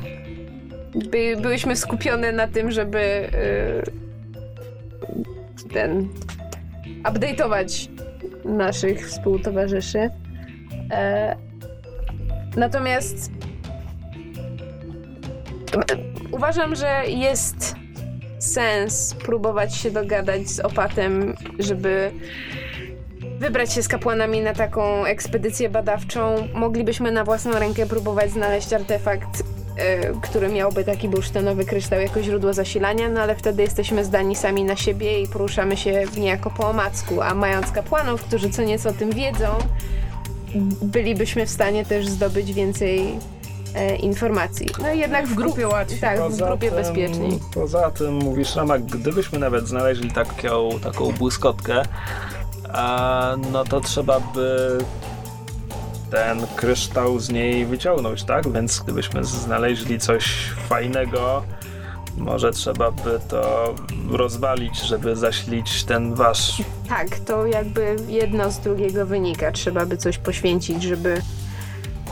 By, byłyśmy skupione na tym, żeby yy, ten update'ować naszych współtowarzyszy. E, natomiast uważam, że jest sens próbować się dogadać z opatem, żeby wybrać się z kapłanami na taką ekspedycję badawczą. Moglibyśmy na własną rękę próbować znaleźć artefakt, który miałby taki bursztynowy kryształ jako źródło zasilania, no ale wtedy jesteśmy zdani sami na siebie i poruszamy się niejako po omacku, a mając kapłanów, którzy co nieco o tym wiedzą, bylibyśmy w stanie też zdobyć więcej e, informacji. No i jednak w grupie łatwiej. Tak, w grupie tym, bezpieczniej. Poza tym mówisz, Rama, gdybyśmy nawet znaleźli taką, taką błyskotkę, a, no to trzeba by ten kryształ z niej wyciągnąć, tak? Więc gdybyśmy znaleźli coś fajnego, może trzeba by to rozwalić, żeby zasilić ten wasz. Tak, to jakby jedno z drugiego wynika. Trzeba by coś poświęcić, żeby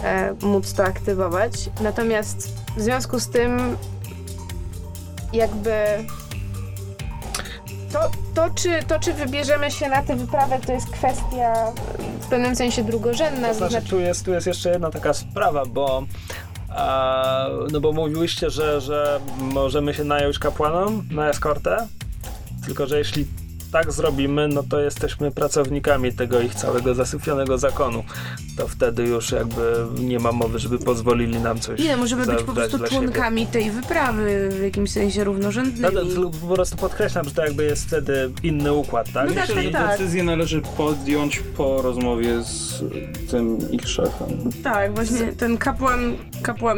e, móc to aktywować. Natomiast w związku z tym, jakby. To, to, czy, to, czy wybierzemy się na tę wyprawę, to jest kwestia w pewnym sensie drugorzędna. To znaczy, znaczy, tu jest, tu jest jeszcze jedna taka sprawa, bo a, no bo mówiłyście, że, że możemy się nająć kapłanom na eskortę, tylko że jeśli tak zrobimy, no to jesteśmy pracownikami tego ich całego zasypionego zakonu. To wtedy już jakby nie ma mowy, żeby pozwolili nam coś Nie, możemy być po prostu dla siebie. członkami tej wyprawy w jakimś sensie No, równorzędnymi. to, to po prostu podkreślam, że to jakby jest wtedy inny układ, tak? No tak, Myślę, że tak. decyzję należy podjąć po rozmowie z tym ich szefem. Tak, właśnie ten kapłan, kapłan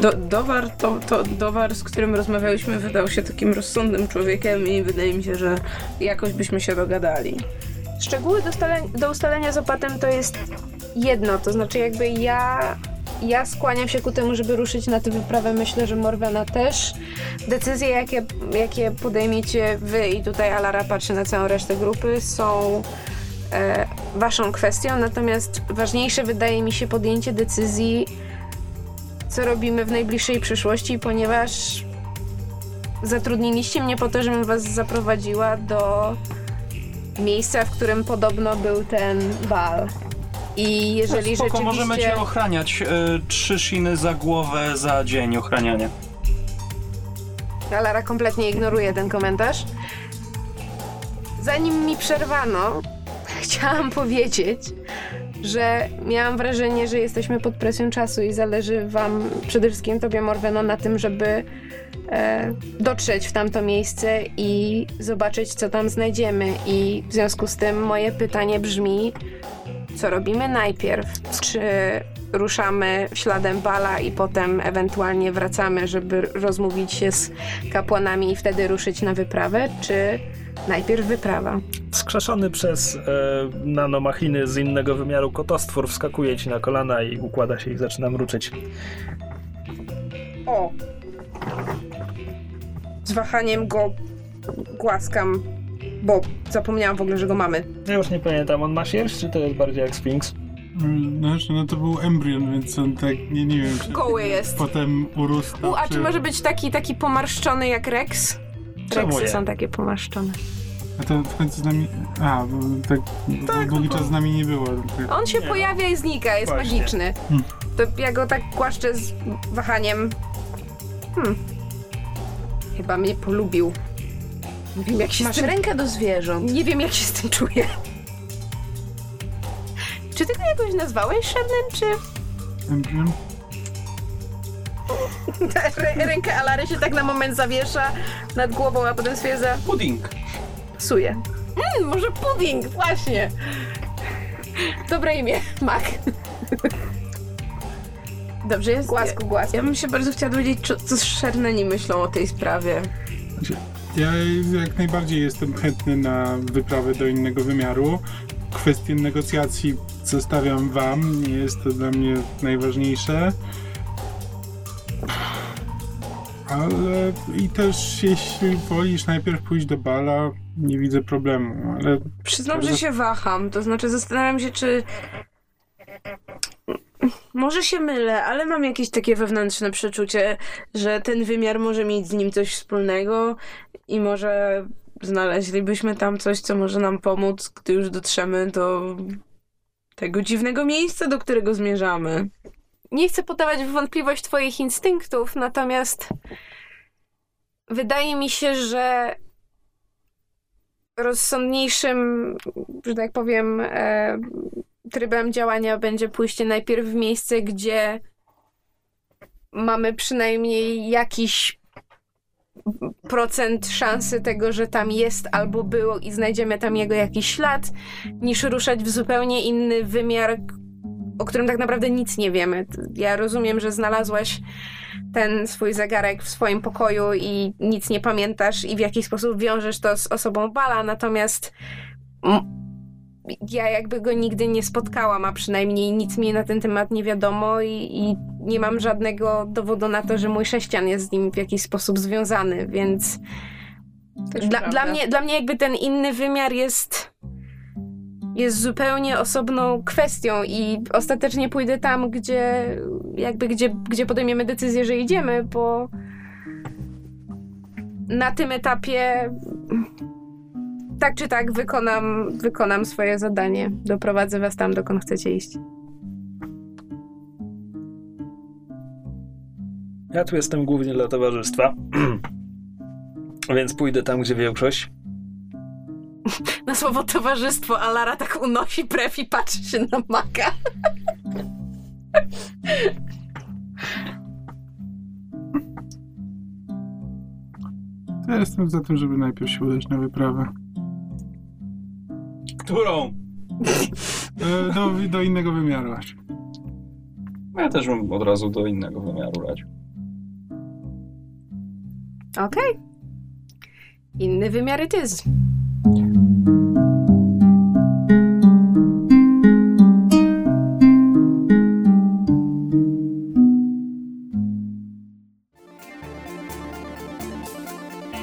do, Dowar, to, to Dowar, z którym rozmawialiśmy, wydał się takim rozsądnym człowiekiem i wydaje mi się, że jakoś byśmy się dogadali. Szczegóły do, ustalenia, do ustalenia z opatem to jest jedno, to znaczy jakby ja, ja skłaniam się ku temu, żeby ruszyć na tę wyprawę. Myślę, że Morwena też. Decyzje, jakie, jakie podejmiecie wy i tutaj Alara patrzy na całą resztę grupy, są e, waszą kwestią, natomiast ważniejsze wydaje mi się podjęcie decyzji, co robimy w najbliższej przyszłości, ponieważ zatrudniliście mnie po to, żebym was zaprowadziła do miejsca, w którym podobno był ten bal. I jeżeli No Spoko, rzeczywiście... możemy cię ochraniać. Y, trzy shiny za głowę za dzień ochraniania. Lara kompletnie ignoruje ten komentarz. Zanim mi przerwano, chciałam powiedzieć, że miałam wrażenie, że jesteśmy pod presją czasu i zależy wam, przede wszystkim tobie Morweno, na tym, żeby e, dotrzeć w tamto miejsce i zobaczyć, co tam znajdziemy. I w związku z tym moje pytanie brzmi, co robimy najpierw? Czy ruszamy śladem Bala i potem ewentualnie wracamy, żeby rozmówić się z kapłanami i wtedy ruszyć na wyprawę, czy najpierw wyprawa? Skrzeszony przez e, nanomachiny z innego wymiaru kotostwór wskakuje ci na kolana i układa się i zaczyna mruczyć. O! Z wahaniem go głaskam, bo zapomniałam w ogóle, że go mamy. Ja już nie pamiętam, on ma sierść, czy to jest bardziej jak Sphinx? Znaczy, no to był embrion, więc on tak, nie, nie wiem, czy Goły jest. potem urosł. U, a czy może być taki, taki pomarszczony jak Rex? Czemu Reksy nie? są takie pomarszczone. A to w końcu z nami... A, bo tak, Tak, długi no to- czas z nami nie było. On się Nie no. pojawia i znika, jest Właśnie. magiczny. Hmm. To ja go tak głaszczę z wahaniem. Hmm. Chyba mnie polubił. Nie wiem jak się Masz z tym... rękę do zwierząt. Nie wiem jak się z tym czuję. Czy ty go jakoś nazwałeś Shannon, czy... Embrion? Rę- Rękę Alary się tak na moment zawiesza nad głową, a potem stwierdza, Pudding. psuje. Mm, może pudding, właśnie. Dobre imię, Mac. Dobrze jest. Głasku, głasku. Ja bym się bardzo chciała dowiedzieć, co, co Szerneni myślą o tej sprawie. Znaczy, Ja jak najbardziej jestem chętny na wyprawę do innego wymiaru. Kwestię negocjacji zostawiam wam, nie jest to dla mnie najważniejsze. Ale i też jeśli wolisz najpierw pójść do bala, nie widzę problemu, ale Przyznam, że się waham. To znaczy, zastanawiam się, czy. Może się mylę, ale mam jakieś takie wewnętrzne przeczucie, że ten wymiar może mieć z nim coś wspólnego i może znaleźlibyśmy tam coś, co może nam pomóc, gdy już dotrzemy do tego dziwnego miejsca, do którego zmierzamy. Nie chcę podawać w wątpliwość twoich instynktów, natomiast wydaje mi się, że rozsądniejszym, że tak powiem, e, trybem działania będzie pójście najpierw w miejsce, gdzie mamy przynajmniej jakiś procent szansy tego, że tam jest albo było i znajdziemy tam jego jakiś ślad, niż ruszać w zupełnie inny wymiar, o którym tak naprawdę nic nie wiemy. Ja rozumiem, że znalazłaś ten swój zegarek w swoim pokoju i nic nie pamiętasz i w jakiś sposób wiążesz to z osobą Bala, natomiast ja jakby go nigdy nie spotkałam, a przynajmniej nic mi na ten temat nie wiadomo i, i nie mam żadnego dowodu na to, że mój sześcian jest z nim w jakiś sposób związany, więc dla, dla, mnie, dla mnie jakby ten inny wymiar jest jest zupełnie osobną kwestią i ostatecznie pójdę tam, gdzie jakby gdzie, gdzie podejmiemy decyzję, że idziemy, bo na tym etapie tak czy tak wykonam, wykonam swoje zadanie. Doprowadzę was tam, dokąd chcecie iść. Ja tu jestem głównie dla towarzystwa. Więc pójdę tam, gdzie większość. Na słowo towarzystwo, a Lara tak unosi brew i patrzy się na Maka. ja jestem za tym, żeby najpierw się udać na wyprawę. Którą? E, do, do innego wymiaru aż. No, ja też bym od razu do innego wymiaru radził. Okej. Okay. Inny wymiar it is.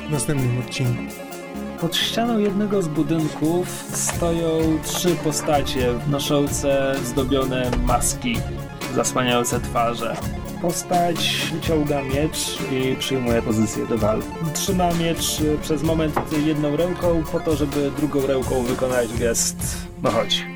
W następnym odcinku jednego z budynków stoją trzy postacie noszące zdobione maski zasłaniające twarze. Postać wyciąga miecz i przyjmuje pozycję do walki. Trzyma miecz przez moment jedną ręką po to, żeby drugą ręką wykonać gest no chodź.